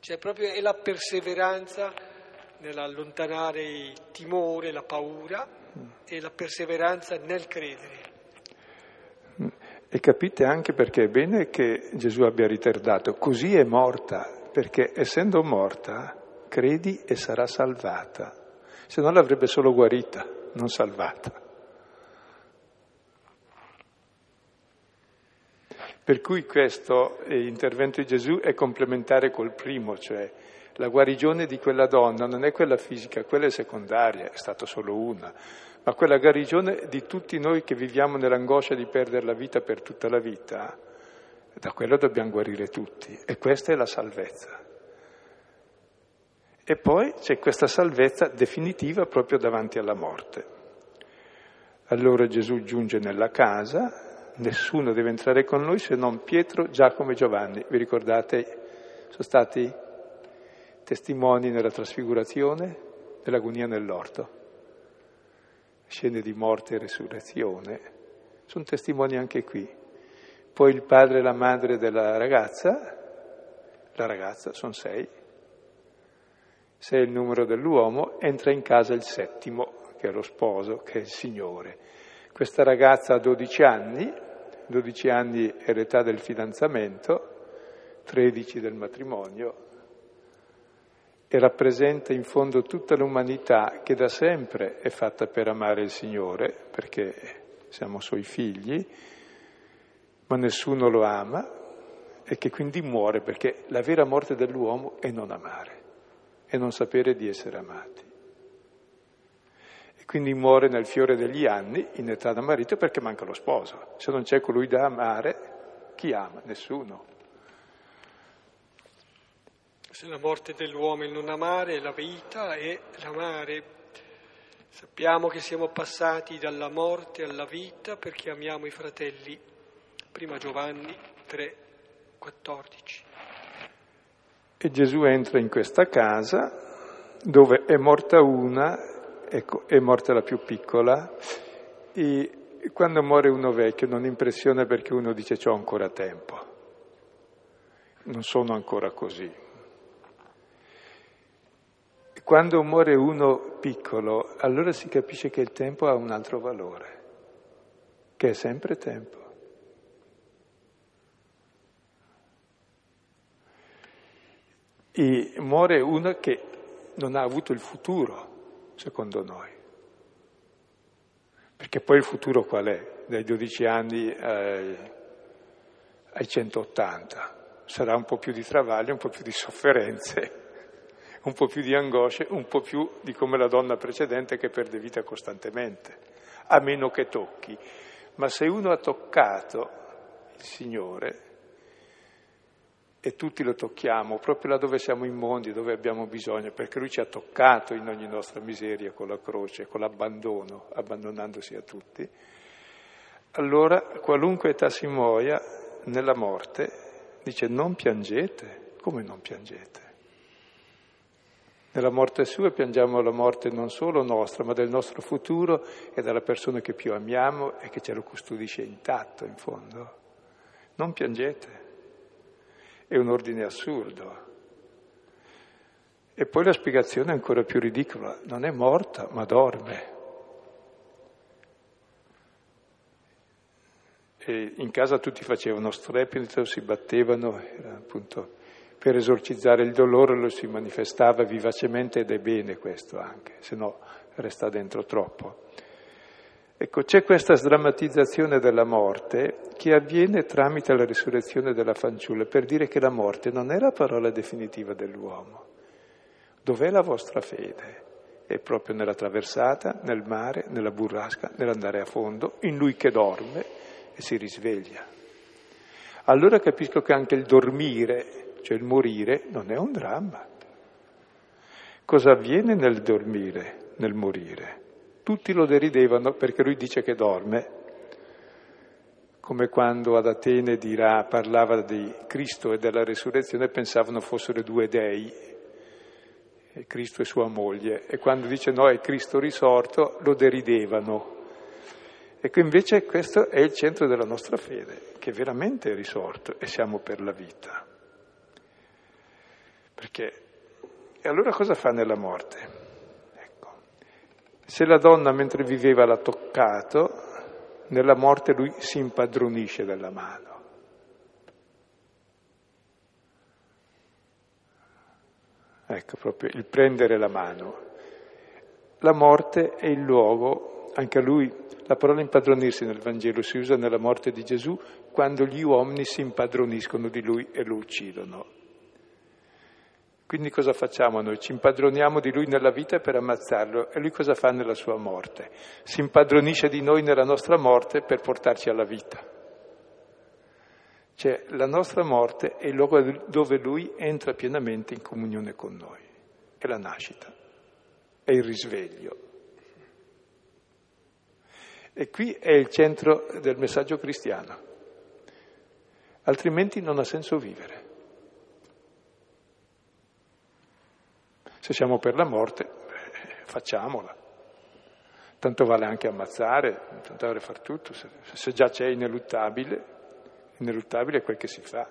Cioè proprio è la perseveranza nell'allontanare il timore, la paura e la perseveranza nel credere. E capite anche perché è bene che Gesù abbia ritardato, così è morta, perché essendo morta, credi e sarà salvata, se no l'avrebbe solo guarita, non salvata. Per cui questo intervento di Gesù è complementare col primo, cioè la guarigione di quella donna non è quella fisica, quella è secondaria, è stata solo una, ma quella guarigione di tutti noi che viviamo nell'angoscia di perdere la vita per tutta la vita, da quello dobbiamo guarire tutti e questa è la salvezza. E poi c'è questa salvezza definitiva proprio davanti alla morte. Allora Gesù giunge nella casa, nessuno deve entrare con noi se non Pietro, Giacomo e Giovanni. Vi ricordate? Sono stati testimoni nella trasfigurazione, nell'agonia nell'orto. Scene di morte e resurrezione. Sono testimoni anche qui poi il padre e la madre della ragazza, la ragazza, sono sei, sei è il numero dell'uomo, entra in casa il settimo, che è lo sposo, che è il Signore. Questa ragazza ha 12 anni, 12 anni è l'età del fidanzamento, 13 del matrimonio, e rappresenta in fondo tutta l'umanità che da sempre è fatta per amare il Signore, perché siamo suoi figli, ma nessuno lo ama e che quindi muore perché la vera morte dell'uomo è non amare e non sapere di essere amati. E quindi muore nel fiore degli anni, in età da marito, perché manca lo sposo. Se non c'è colui da amare, chi ama? Nessuno. Se la morte dell'uomo è il non amare, la vita è l'amare. Sappiamo che siamo passati dalla morte alla vita perché amiamo i fratelli Prima Giovanni 3, 14. E Gesù entra in questa casa dove è morta una, ecco, è morta la più piccola, e quando muore uno vecchio non impressiona perché uno dice c'ho ancora tempo, non sono ancora così. Quando muore uno piccolo, allora si capisce che il tempo ha un altro valore, che è sempre tempo. E muore uno che non ha avuto il futuro, secondo noi. Perché poi il futuro qual è? Dai 12 anni ai, ai 180. Sarà un po' più di travaglio, un po' più di sofferenze, un po' più di angosce, un po' più di come la donna precedente che perde vita costantemente, a meno che tocchi. Ma se uno ha toccato il Signore, e tutti lo tocchiamo, proprio là dove siamo immondi, dove abbiamo bisogno, perché Lui ci ha toccato in ogni nostra miseria con la croce, con l'abbandono, abbandonandosi a tutti. Allora, qualunque età si muoia, nella morte, dice non piangete, come non piangete? Nella morte sua piangiamo la morte non solo nostra, ma del nostro futuro e della persona che più amiamo e che ce lo custodisce intatto, in fondo. Non piangete. È un ordine assurdo. E poi la spiegazione è ancora più ridicola. Non è morta, ma dorme. E in casa tutti facevano strepito, si battevano, appunto per esorcizzare il dolore lo si manifestava vivacemente ed è bene questo anche, se no resta dentro troppo. Ecco, c'è questa sdrammatizzazione della morte che avviene tramite la risurrezione della fanciulla per dire che la morte non è la parola definitiva dell'uomo. Dov'è la vostra fede? È proprio nella traversata, nel mare, nella burrasca, nell'andare a fondo, in lui che dorme e si risveglia. Allora capisco che anche il dormire cioè il morire, non è un dramma. Cosa avviene nel dormire, nel morire? Tutti lo deridevano perché lui dice che dorme, come quando ad Atene dirà, parlava di Cristo e della risurrezione, pensavano fossero due dei, Cristo e sua moglie, e quando dice no, è Cristo risorto, lo deridevano. Ecco, invece questo è il centro della nostra fede, che veramente è risorto e siamo per la vita. Perché, e allora cosa fa nella morte? Se la donna mentre viveva l'ha toccato, nella morte lui si impadronisce della mano. Ecco proprio il prendere la mano. La morte è il luogo, anche a lui, la parola impadronirsi nel Vangelo si usa nella morte di Gesù quando gli uomini si impadroniscono di lui e lo uccidono. Quindi cosa facciamo noi? Ci impadroniamo di lui nella vita per ammazzarlo e lui cosa fa nella sua morte? Si impadronisce di noi nella nostra morte per portarci alla vita. Cioè la nostra morte è il luogo dove lui entra pienamente in comunione con noi, è la nascita, è il risveglio. E qui è il centro del messaggio cristiano, altrimenti non ha senso vivere. Se siamo per la morte, facciamola. Tanto vale anche ammazzare, tanto vale far tutto. Se, se già c'è ineluttabile, ineluttabile è quel che si fa.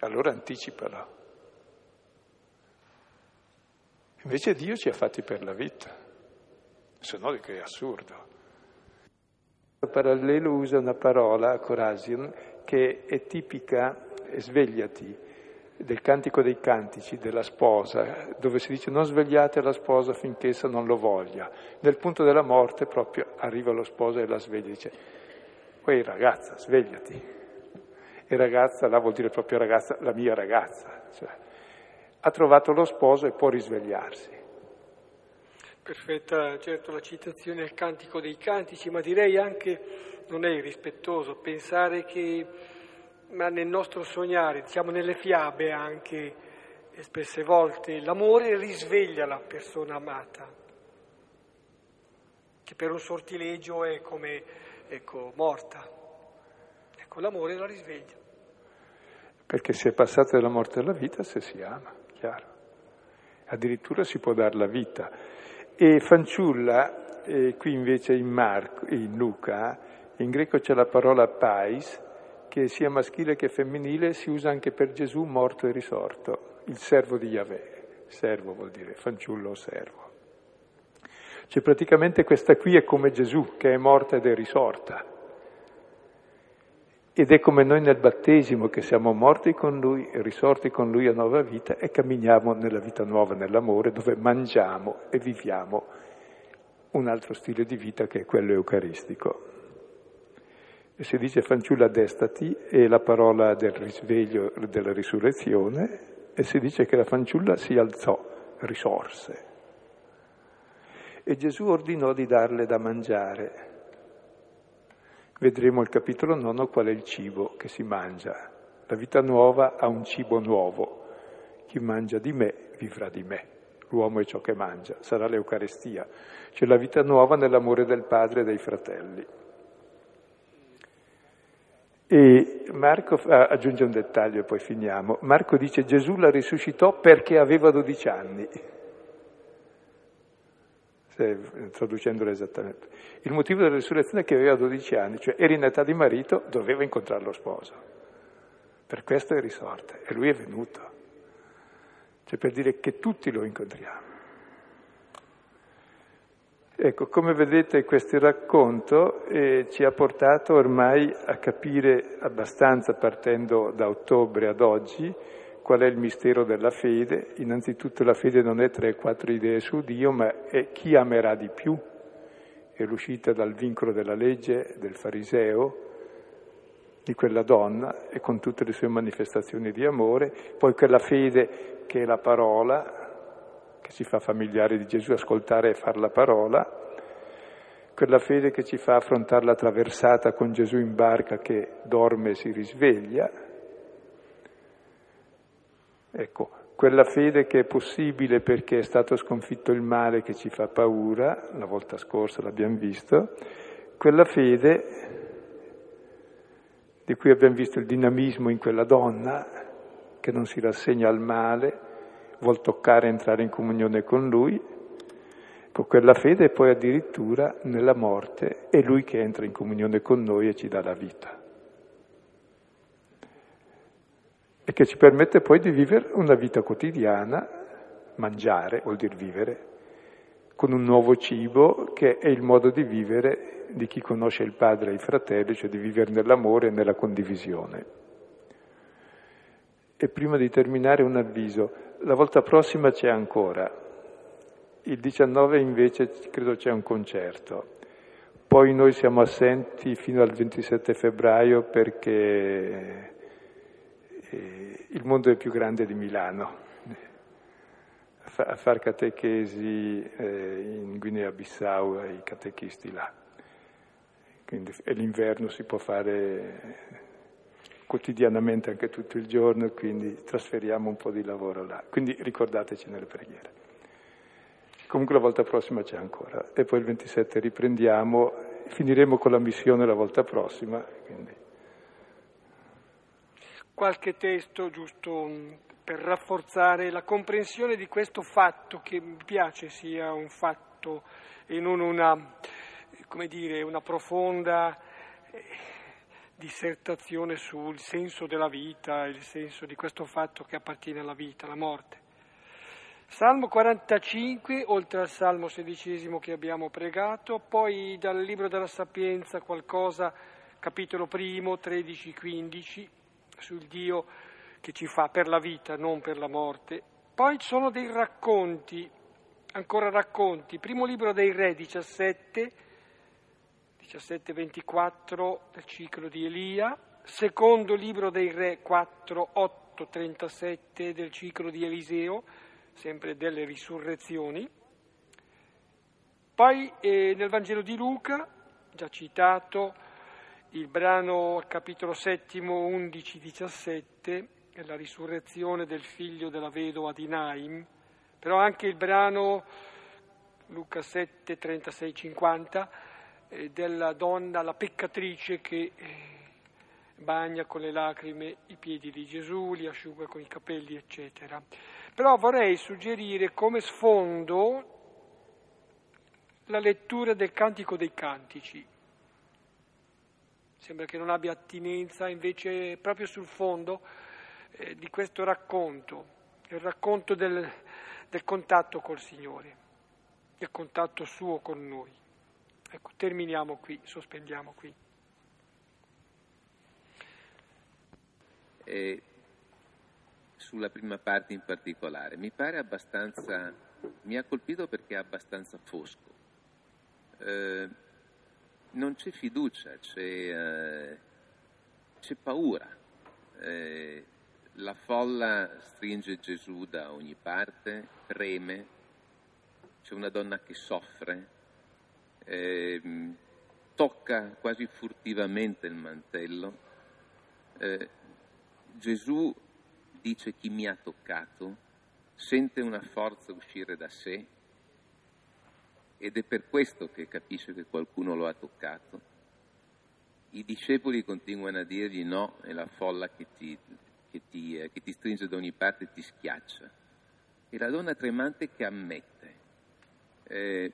Allora anticipalo. Invece Dio ci ha fatti per la vita, se no che è assurdo. Il parallelo usa una parola, corasion, che è tipica, svegliati, del Cantico dei Cantici, della sposa, dove si dice non svegliate la sposa finché essa non lo voglia. Nel punto della morte proprio arriva lo sposo e la sveglia e dice, poi ragazza, svegliati. E ragazza, là vuol dire proprio ragazza, la mia ragazza. Cioè, ha trovato lo sposo e può risvegliarsi. Perfetta, certo, la citazione al Cantico dei Cantici, ma direi anche, non è irrispettoso, pensare che ma nel nostro sognare, diciamo nelle fiabe anche, spesse volte, l'amore risveglia la persona amata, che per un sortilegio è come, ecco, morta. Ecco, l'amore la risveglia. Perché si è passato dalla morte alla vita se si ama, chiaro. Addirittura si può dare la vita. E fanciulla, eh, qui invece in, Marco, in Luca, in greco c'è la parola pais, che sia maschile che femminile si usa anche per Gesù morto e risorto, il servo di Yahweh. Servo vuol dire fanciullo o servo. Cioè praticamente questa qui è come Gesù che è morta ed è risorta. Ed è come noi nel battesimo che siamo morti con Lui e risorti con Lui a nuova vita e camminiamo nella vita nuova, nell'amore, dove mangiamo e viviamo un altro stile di vita che è quello eucaristico. Si dice fanciulla destati è la parola del risveglio, della risurrezione, e si dice che la fanciulla si alzò, risorse. E Gesù ordinò di darle da mangiare. Vedremo il capitolo nono qual è il cibo che si mangia. La vita nuova ha un cibo nuovo. Chi mangia di me vivrà di me. L'uomo è ciò che mangia, sarà l'Eucarestia. C'è la vita nuova nell'amore del Padre e dei fratelli. E Marco ah, aggiunge un dettaglio e poi finiamo. Marco dice Gesù la risuscitò perché aveva 12 anni. Se, traducendolo esattamente. Il motivo della risurrezione è che aveva 12 anni, cioè era in età di marito, doveva incontrare lo sposo. Per questo è risorta e lui è venuto. Cioè per dire che tutti lo incontriamo. Ecco, come vedete questo racconto eh, ci ha portato ormai a capire abbastanza, partendo da ottobre ad oggi, qual è il mistero della fede. Innanzitutto la fede non è tre o quattro idee su Dio, ma è chi amerà di più. È l'uscita dal vincolo della legge del fariseo, di quella donna e con tutte le sue manifestazioni di amore, poi quella fede che è la parola, che ci fa familiari di Gesù, ascoltare e fare la parola, quella fede che ci fa affrontare la traversata con Gesù in barca che dorme e si risveglia. Ecco, quella fede che è possibile perché è stato sconfitto il male che ci fa paura, la volta scorsa l'abbiamo visto, quella fede di cui abbiamo visto il dinamismo in quella donna che non si rassegna al male, vuol toccare entrare in comunione con Lui, con quella fede e poi addirittura nella morte è Lui che entra in comunione con noi e ci dà la vita. E che ci permette poi di vivere una vita quotidiana, mangiare vuol dire vivere, con un nuovo cibo che è il modo di vivere di chi conosce il padre e i fratelli, cioè di vivere nell'amore e nella condivisione. E prima di terminare un avviso, la volta prossima c'è ancora, il 19 invece credo c'è un concerto. Poi noi siamo assenti fino al 27 febbraio perché eh, il mondo è più grande di Milano. A far catechesi eh, in Guinea-Bissau ai catechisti là. Quindi, l'inverno si può fare quotidianamente anche tutto il giorno, quindi trasferiamo un po' di lavoro là. Quindi ricordateci nelle preghiere. Comunque la volta prossima c'è ancora e poi il 27 riprendiamo, finiremo con la missione la volta prossima. Quindi. Qualche testo giusto per rafforzare la comprensione di questo fatto che mi piace sia un fatto e non una, come dire, una profonda dissertazione sul senso della vita, il senso di questo fatto che appartiene alla vita, alla morte. Salmo 45, oltre al Salmo sedicesimo che abbiamo pregato, poi dal Libro della Sapienza qualcosa, capitolo primo, 13-15, sul Dio che ci fa per la vita, non per la morte. Poi ci sono dei racconti, ancora racconti. Primo libro dei Re 17, 17-24 del ciclo di Elia, secondo libro dei Re 4, 8, 37 del ciclo di Eliseo, sempre delle risurrezioni. Poi eh, nel Vangelo di Luca, già citato, il brano capitolo settimo 11, 17, è la risurrezione del figlio della vedova di Naim, però anche il brano Luca 7, 36, 50, eh, della donna, la peccatrice che eh, bagna con le lacrime i piedi di Gesù, li asciuga con i capelli, eccetera. Però vorrei suggerire come sfondo la lettura del Cantico dei Cantici. Sembra che non abbia attinenza, invece proprio sul fondo eh, di questo racconto, il racconto del, del contatto col Signore, del contatto suo con noi. Ecco, terminiamo qui, sospendiamo qui. E sulla prima parte in particolare, mi pare abbastanza, mi ha colpito perché è abbastanza fosco. Eh, non c'è fiducia, c'è, eh, c'è paura. Eh, la folla stringe Gesù da ogni parte, preme, c'è una donna che soffre, eh, tocca quasi furtivamente il mantello. Eh, Gesù dice chi mi ha toccato, sente una forza uscire da sé ed è per questo che capisce che qualcuno lo ha toccato. I discepoli continuano a dirgli no, è la folla che ti, che ti, eh, che ti stringe da ogni parte e ti schiaccia. E la donna tremante che ammette. Eh,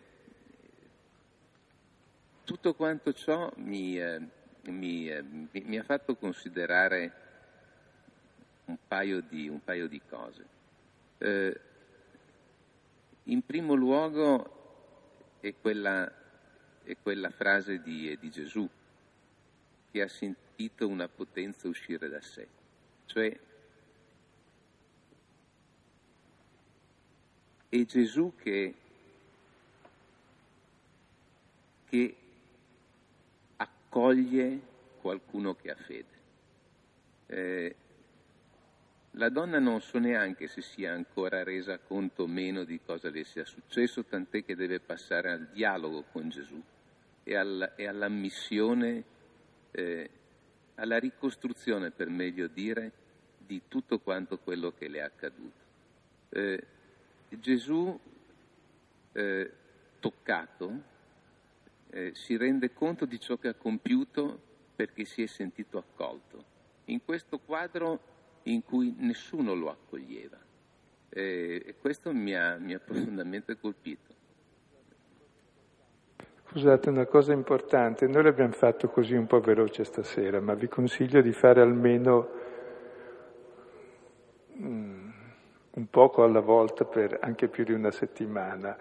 tutto quanto ciò mi, eh, mi, eh, mi, mi, ha fatto considerare un paio di, un paio di cose. Eh, in primo luogo è quella, è quella frase di, di Gesù che ha sentito una potenza uscire da sé, cioè è Gesù che, che accoglie qualcuno che ha fede. Eh, la donna non so neanche se sia ancora resa conto o meno di cosa le sia successo, tant'è che deve passare al dialogo con Gesù e, al, e all'ammissione, eh, alla ricostruzione, per meglio dire, di tutto quanto quello che le è accaduto. Eh, Gesù, eh, toccato, eh, si rende conto di ciò che ha compiuto perché si è sentito accolto. In questo quadro in cui nessuno lo accoglieva. E, e questo mi ha, mi ha profondamente colpito. Scusate, una cosa importante, noi l'abbiamo fatto così un po' veloce stasera, ma vi consiglio di fare almeno mm, un poco alla volta per anche più di una settimana,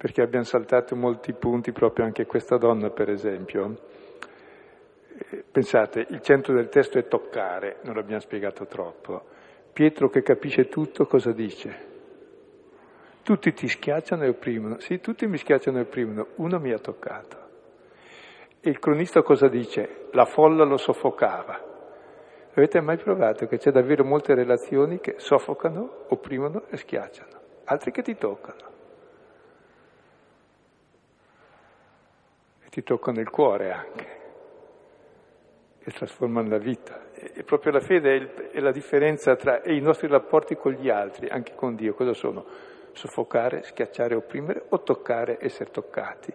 perché abbiamo saltato molti punti, proprio anche questa donna per esempio Pensate, il centro del testo è toccare, non l'abbiamo spiegato troppo. Pietro che capisce tutto cosa dice? Tutti ti schiacciano e opprimono. Sì, tutti mi schiacciano e opprimono, uno mi ha toccato. E il cronista cosa dice? La folla lo soffocava. Avete mai provato che c'è davvero molte relazioni che soffocano, opprimono e schiacciano, altri che ti toccano. Ti toccano il cuore anche che trasformano la vita. E proprio la fede è, il, è la differenza tra i nostri rapporti con gli altri, anche con Dio. Cosa sono? Soffocare, schiacciare, opprimere o toccare, essere toccati.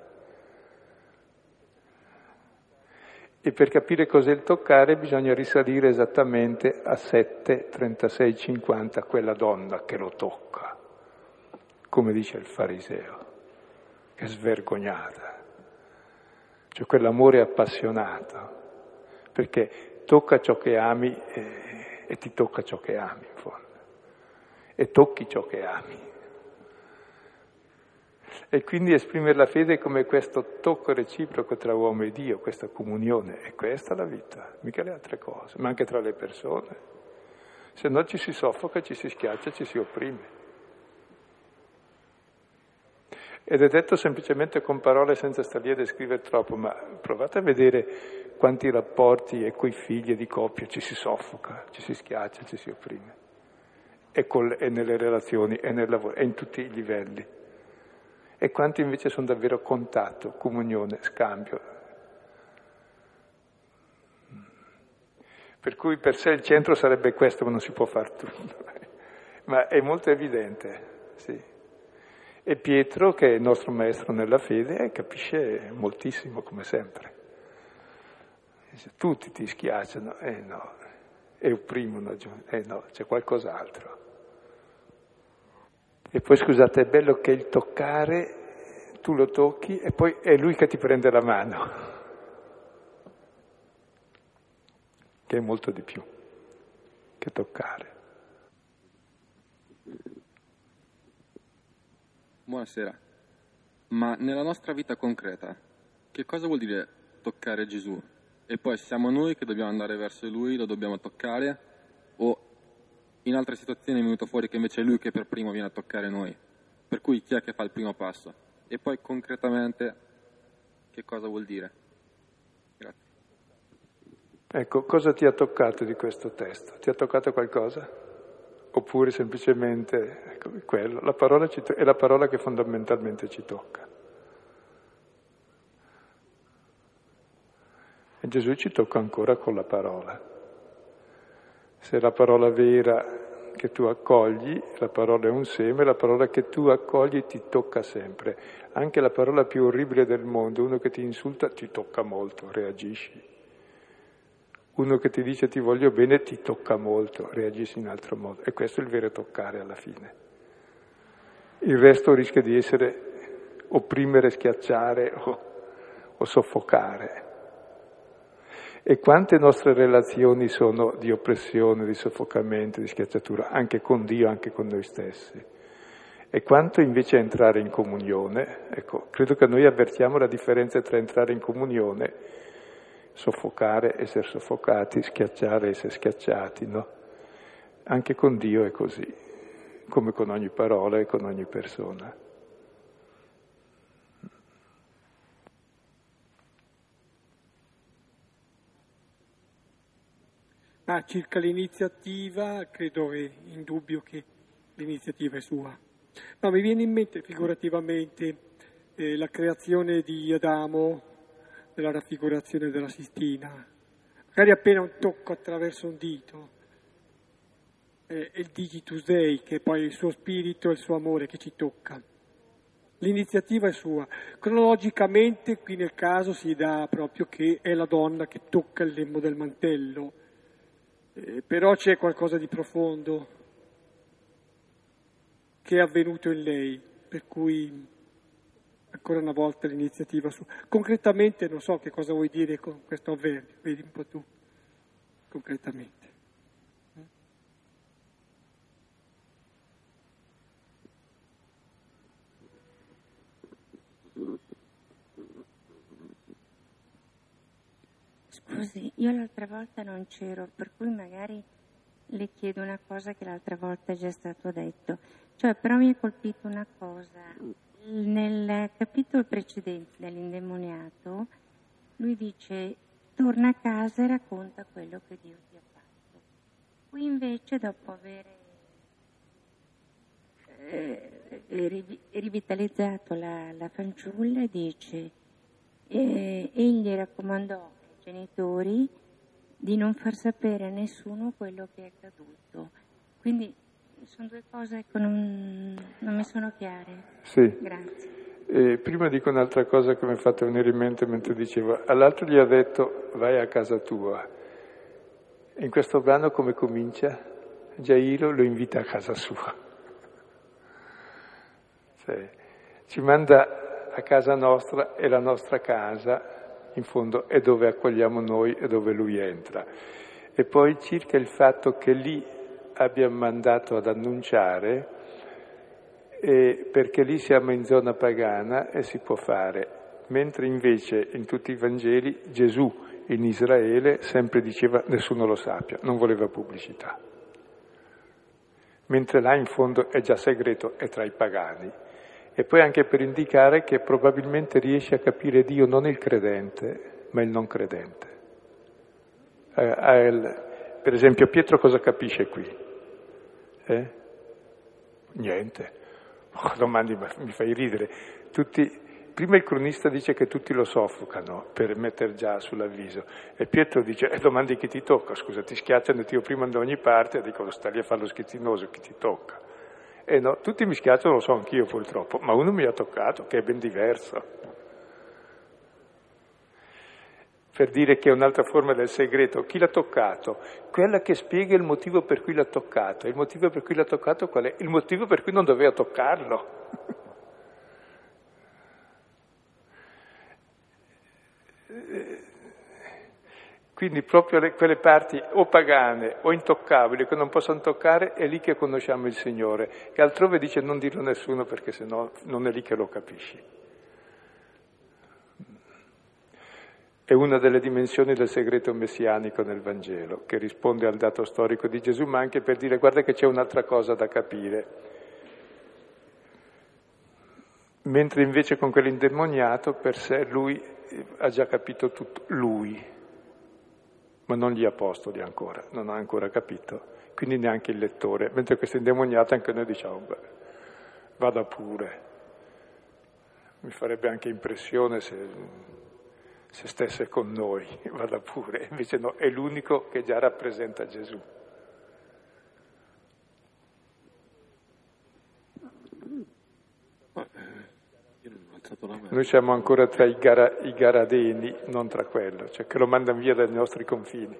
E per capire cos'è il toccare bisogna risalire esattamente a 7, 36, 50, quella donna che lo tocca, come dice il fariseo, che è svergognata. Cioè quell'amore appassionato perché tocca ciò che ami e, e ti tocca ciò che ami in fondo, e tocchi ciò che ami. E quindi esprimere la fede come questo tocco reciproco tra uomo e Dio, questa comunione, e questa è la vita, mica le altre cose, ma anche tra le persone. Se no ci si soffoca, ci si schiaccia, ci si opprime. Ed è detto semplicemente con parole senza stare lì a descrivere troppo, ma provate a vedere quanti rapporti e coi figli e di coppia ci si soffoca, ci si schiaccia, ci si opprime. E, col, e nelle relazioni, e nel lavoro, e in tutti i livelli. E quanti invece sono davvero contatto, comunione, scambio. Per cui per sé il centro sarebbe questo, ma non si può fare tutto. ma è molto evidente, sì. E Pietro, che è il nostro maestro nella fede, capisce moltissimo come sempre. Dice, tutti ti schiacciano, eh no, e opprimono, eh no, c'è qualcos'altro. E poi scusate, è bello che il toccare, tu lo tocchi e poi è lui che ti prende la mano, che è molto di più che toccare. Buonasera. Ma nella nostra vita concreta, che cosa vuol dire toccare Gesù? E poi siamo noi che dobbiamo andare verso Lui, lo dobbiamo toccare? O in altre situazioni è venuto fuori che invece è Lui che per primo viene a toccare noi? Per cui chi è che fa il primo passo? E poi concretamente che cosa vuol dire? Grazie. Ecco, cosa ti ha toccato di questo testo? Ti ha toccato qualcosa? Oppure semplicemente ecco, quello. La parola to- è la parola che fondamentalmente ci tocca. E Gesù ci tocca ancora con la parola. Se la parola vera che tu accogli, la parola è un seme, la parola che tu accogli ti tocca sempre. Anche la parola più orribile del mondo, uno che ti insulta, ti tocca molto, reagisci. Uno che ti dice ti voglio bene ti tocca molto, reagisci in altro modo. E questo è il vero toccare alla fine. Il resto rischia di essere opprimere, schiacciare o, o soffocare. E quante nostre relazioni sono di oppressione, di soffocamento, di schiacciatura, anche con Dio, anche con noi stessi. E quanto invece entrare in comunione, ecco, credo che noi avvertiamo la differenza tra entrare in comunione, soffocare, essere soffocati, schiacciare, essere schiacciati, no? Anche con Dio è così, come con ogni parola e con ogni persona. Ah, circa l'iniziativa, credo è indubbio che l'iniziativa è sua. No, mi viene in mente figurativamente eh, la creazione di Adamo, nella raffigurazione della Sistina. Magari appena un tocco attraverso un dito, eh, il digitus Dei, che è poi il suo spirito e il suo amore che ci tocca. L'iniziativa è sua. Cronologicamente, qui nel caso si dà proprio che è la donna che tocca il lembo del mantello, eh, però c'è qualcosa di profondo che è avvenuto in lei, per cui ancora una volta l'iniziativa sua. Concretamente non so che cosa vuoi dire con questo avverbio, vedi un po' tu, concretamente. Scusi, io l'altra volta non c'ero, per cui magari le chiedo una cosa che l'altra volta è già stato detto. Cioè, però mi ha colpito una cosa. Nel capitolo precedente dell'indemoniato, lui dice torna a casa e racconta quello che Dio ti ha fatto. Qui invece, dopo aver eh, rivitalizzato la, la fanciulla, dice eh, egli raccomandò genitori di non far sapere a nessuno quello che è accaduto. Quindi sono due cose che non, non mi sono chiare. Sì. Grazie. E prima dico un'altra cosa che mi è fatta venire in mente mentre dicevo, all'altro gli ha detto vai a casa tua. In questo brano come comincia? Jairo lo invita a casa sua. Cioè, ci manda a casa nostra, è la nostra casa, in fondo è dove accogliamo noi e dove lui entra. E poi circa il fatto che lì abbia mandato ad annunciare, eh, perché lì siamo in zona pagana e si può fare, mentre invece in tutti i Vangeli Gesù in Israele sempre diceva nessuno lo sappia, non voleva pubblicità. Mentre là in fondo è già segreto, è tra i pagani e poi anche per indicare che probabilmente riesce a capire Dio non il credente, ma il non credente. Eh, per esempio Pietro cosa capisce qui? Eh? Niente. Oh, domandi, mi fai ridere. Tutti, prima il cronista dice che tutti lo soffocano per mettere già sull'avviso e Pietro dice, e eh, domandi chi ti tocca, scusa, ti schiacciano ti opprimono da ogni parte e dicono, sta lì a fare lo schizzinoso, chi ti tocca? E no, tutti mi schiacciano, lo so anch'io purtroppo, ma uno mi ha toccato, che è ben diverso. Per dire che è un'altra forma del segreto. Chi l'ha toccato? Quella che spiega il motivo per cui l'ha toccato. Il motivo per cui l'ha toccato qual è? Il motivo per cui non doveva toccarlo. Quindi proprio le, quelle parti o pagane o intoccabili che non possono toccare è lì che conosciamo il Signore. E altrove dice non dirlo a nessuno perché sennò non è lì che lo capisci. È una delle dimensioni del segreto messianico nel Vangelo, che risponde al dato storico di Gesù, ma anche per dire guarda che c'è un'altra cosa da capire. Mentre invece con quell'indemoniato per sé lui ha già capito tutto, lui ma non gli apostoli ancora, non ha ancora capito, quindi neanche il lettore, mentre questo indemoniato anche noi diciamo, beh, vada pure, mi farebbe anche impressione se, se stesse con noi, vada pure, invece no, è l'unico che già rappresenta Gesù. Noi siamo ancora tra i, gara, i garadeni, non tra quello, cioè che lo mandano via dai nostri confini.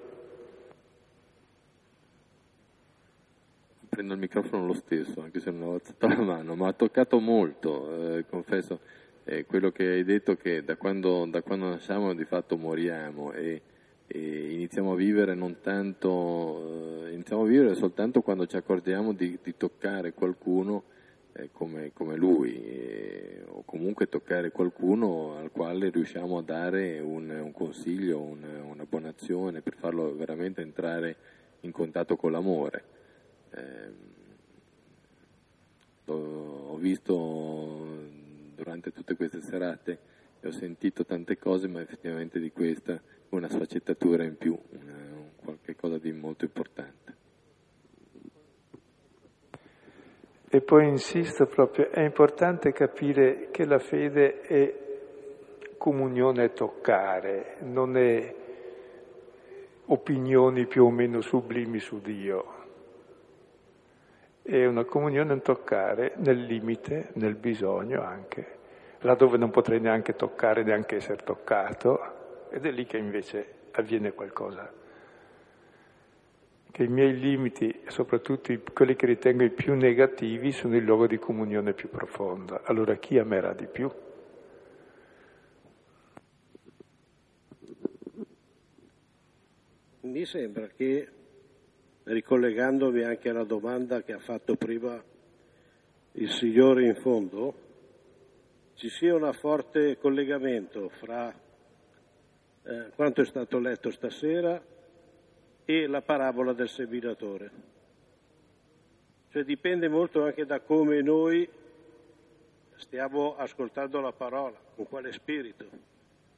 Prendo il microfono lo stesso, anche se non ho alzato la mano, ma ha toccato molto, eh, confesso. Eh, quello che hai detto che da quando, da quando nasciamo di fatto moriamo e, e iniziamo a vivere non tanto, eh, iniziamo a vivere soltanto quando ci accorgiamo di, di toccare qualcuno eh, come, come, lui eh, o comunque toccare qualcuno al quale riusciamo a dare un, un consiglio, un, una buona azione per farlo veramente entrare in contatto con l'amore. Eh, ho visto durante tutte queste serate ho sentito tante cose, ma effettivamente di questa una sfaccettatura in più, una, qualche cosa di molto importante. E poi insisto proprio, è importante capire che la fede è comunione toccare, non è opinioni più o meno sublimi su Dio. È una comunione in toccare nel limite, nel bisogno anche, laddove non potrei neanche toccare, neanche essere toccato, ed è lì che invece avviene qualcosa. Che i miei limiti, soprattutto quelli che ritengo i più negativi, sono il luogo di comunione più profonda. Allora chi amerà di più? Mi sembra che ricollegandomi anche alla domanda che ha fatto prima il Signore in fondo, ci sia un forte collegamento fra eh, quanto è stato letto stasera e la parabola del seminatore. Cioè dipende molto anche da come noi stiamo ascoltando la parola, con quale spirito.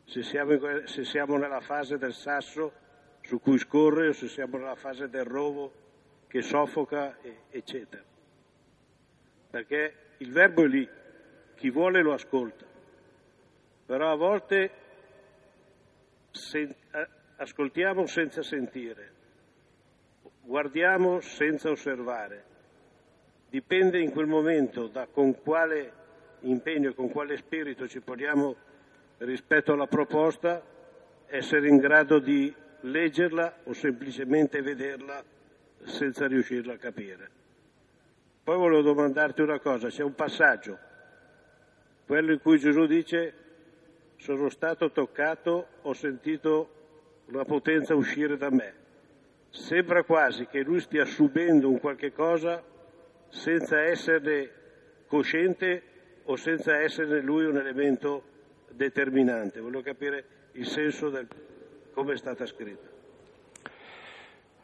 Se siamo, se siamo nella fase del sasso su cui scorre o se siamo nella fase del rovo che soffoca, eccetera. Perché il verbo è lì, chi vuole lo ascolta, però a volte sen- ascoltiamo senza sentire, guardiamo senza osservare. Dipende in quel momento da con quale impegno con quale spirito ci poniamo rispetto alla proposta, essere in grado di leggerla o semplicemente vederla senza riuscirla a capire. Poi volevo domandarti una cosa, c'è un passaggio, quello in cui Gesù dice sono stato toccato, ho sentito una potenza uscire da me. Sembra quasi che lui stia subendo un qualche cosa senza esserne cosciente o senza esserne lui un elemento determinante. Volevo capire il senso del come è stata scritta?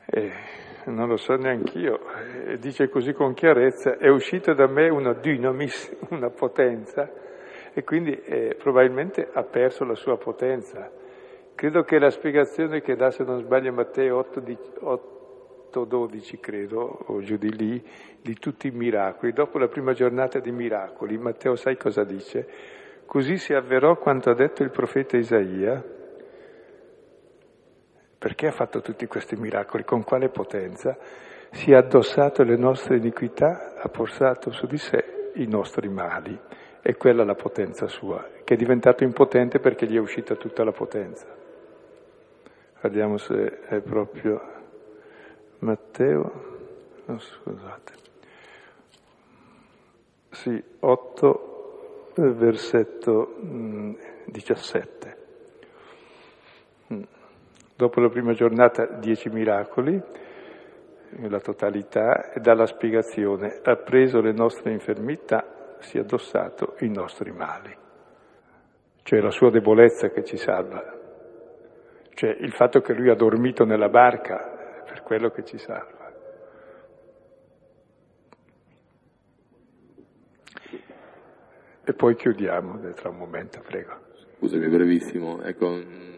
Eh, non lo so neanch'io, eh, dice così con chiarezza, è uscita da me una dynamis, una potenza, e quindi eh, probabilmente ha perso la sua potenza. Credo che la spiegazione che dà, se non sbaglio, Matteo 8, 12, credo, o giù di lì, di tutti i miracoli, dopo la prima giornata di miracoli, Matteo sai cosa dice? Così si avverò quanto ha detto il profeta Isaia, perché ha fatto tutti questi miracoli? Con quale potenza? Si è addossato le nostre iniquità, ha portato su di sé i nostri mali. E quella è la potenza sua, che è diventato impotente perché gli è uscita tutta la potenza. Vediamo se è proprio Matteo, no, scusate, sì, 8, versetto 17. Dopo la prima giornata dieci miracoli, la totalità, e dalla spiegazione ha preso le nostre infermità, si è addossato i nostri mali. Cioè la sua debolezza che ci salva. Cioè il fatto che lui ha dormito nella barca per quello che ci salva. E poi chiudiamo tra un momento, prego. Scusami, brevissimo. Ecco,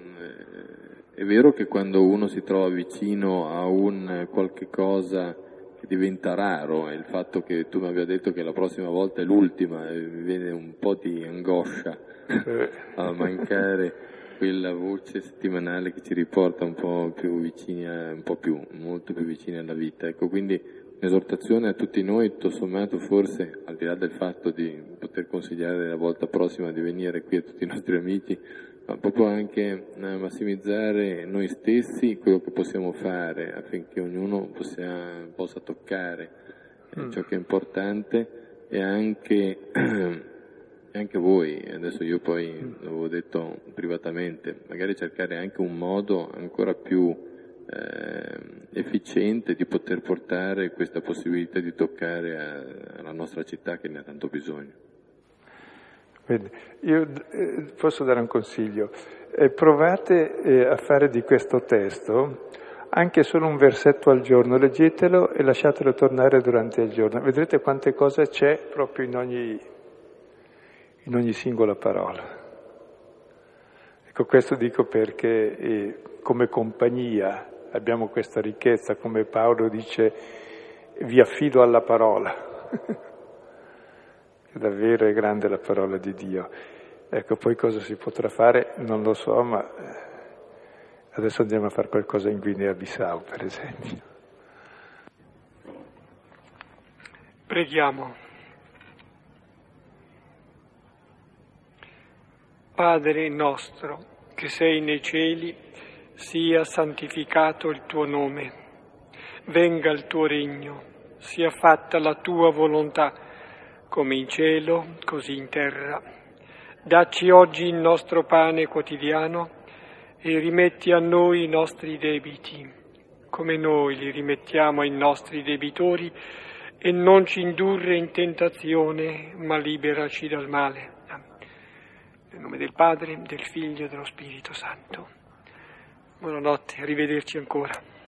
è vero che quando uno si trova vicino a un qualche cosa che diventa raro, e il fatto che tu mi abbia detto che la prossima volta è l'ultima, e mi viene un po' di angoscia a mancare quella voce settimanale che ci riporta un po' più vicini, un po' più, molto più vicini alla vita. Ecco, quindi un'esortazione a tutti noi, tutto sommato forse, al di là del fatto di poter consigliare la volta prossima di venire qui a tutti i nostri amici, ma proprio anche eh, massimizzare noi stessi quello che possiamo fare affinché ognuno possa, possa toccare eh, mm. ciò che è importante e anche, anche voi, adesso io poi l'avevo detto privatamente, magari cercare anche un modo ancora più eh, efficiente di poter portare questa possibilità di toccare a, alla nostra città che ne ha tanto bisogno. Bene, io eh, posso dare un consiglio. Eh, provate eh, a fare di questo testo anche solo un versetto al giorno, leggetelo e lasciatelo tornare durante il giorno. Vedrete quante cose c'è proprio in ogni, in ogni singola parola. Ecco, questo dico perché eh, come compagnia abbiamo questa ricchezza, come Paolo dice, vi affido alla parola. Davvero è grande la parola di Dio. Ecco, poi cosa si potrà fare non lo so, ma eh, adesso andiamo a fare qualcosa in Guinea-Bissau, per esempio. Preghiamo. Padre nostro, che sei nei cieli, sia santificato il tuo nome, venga il tuo regno, sia fatta la tua volontà, come in cielo, così in terra. Dacci oggi il nostro pane quotidiano e rimetti a noi i nostri debiti, come noi li rimettiamo ai nostri debitori, e non ci indurre in tentazione, ma liberaci dal male. Nel nome del Padre, del Figlio e dello Spirito Santo. Buonanotte, arrivederci ancora.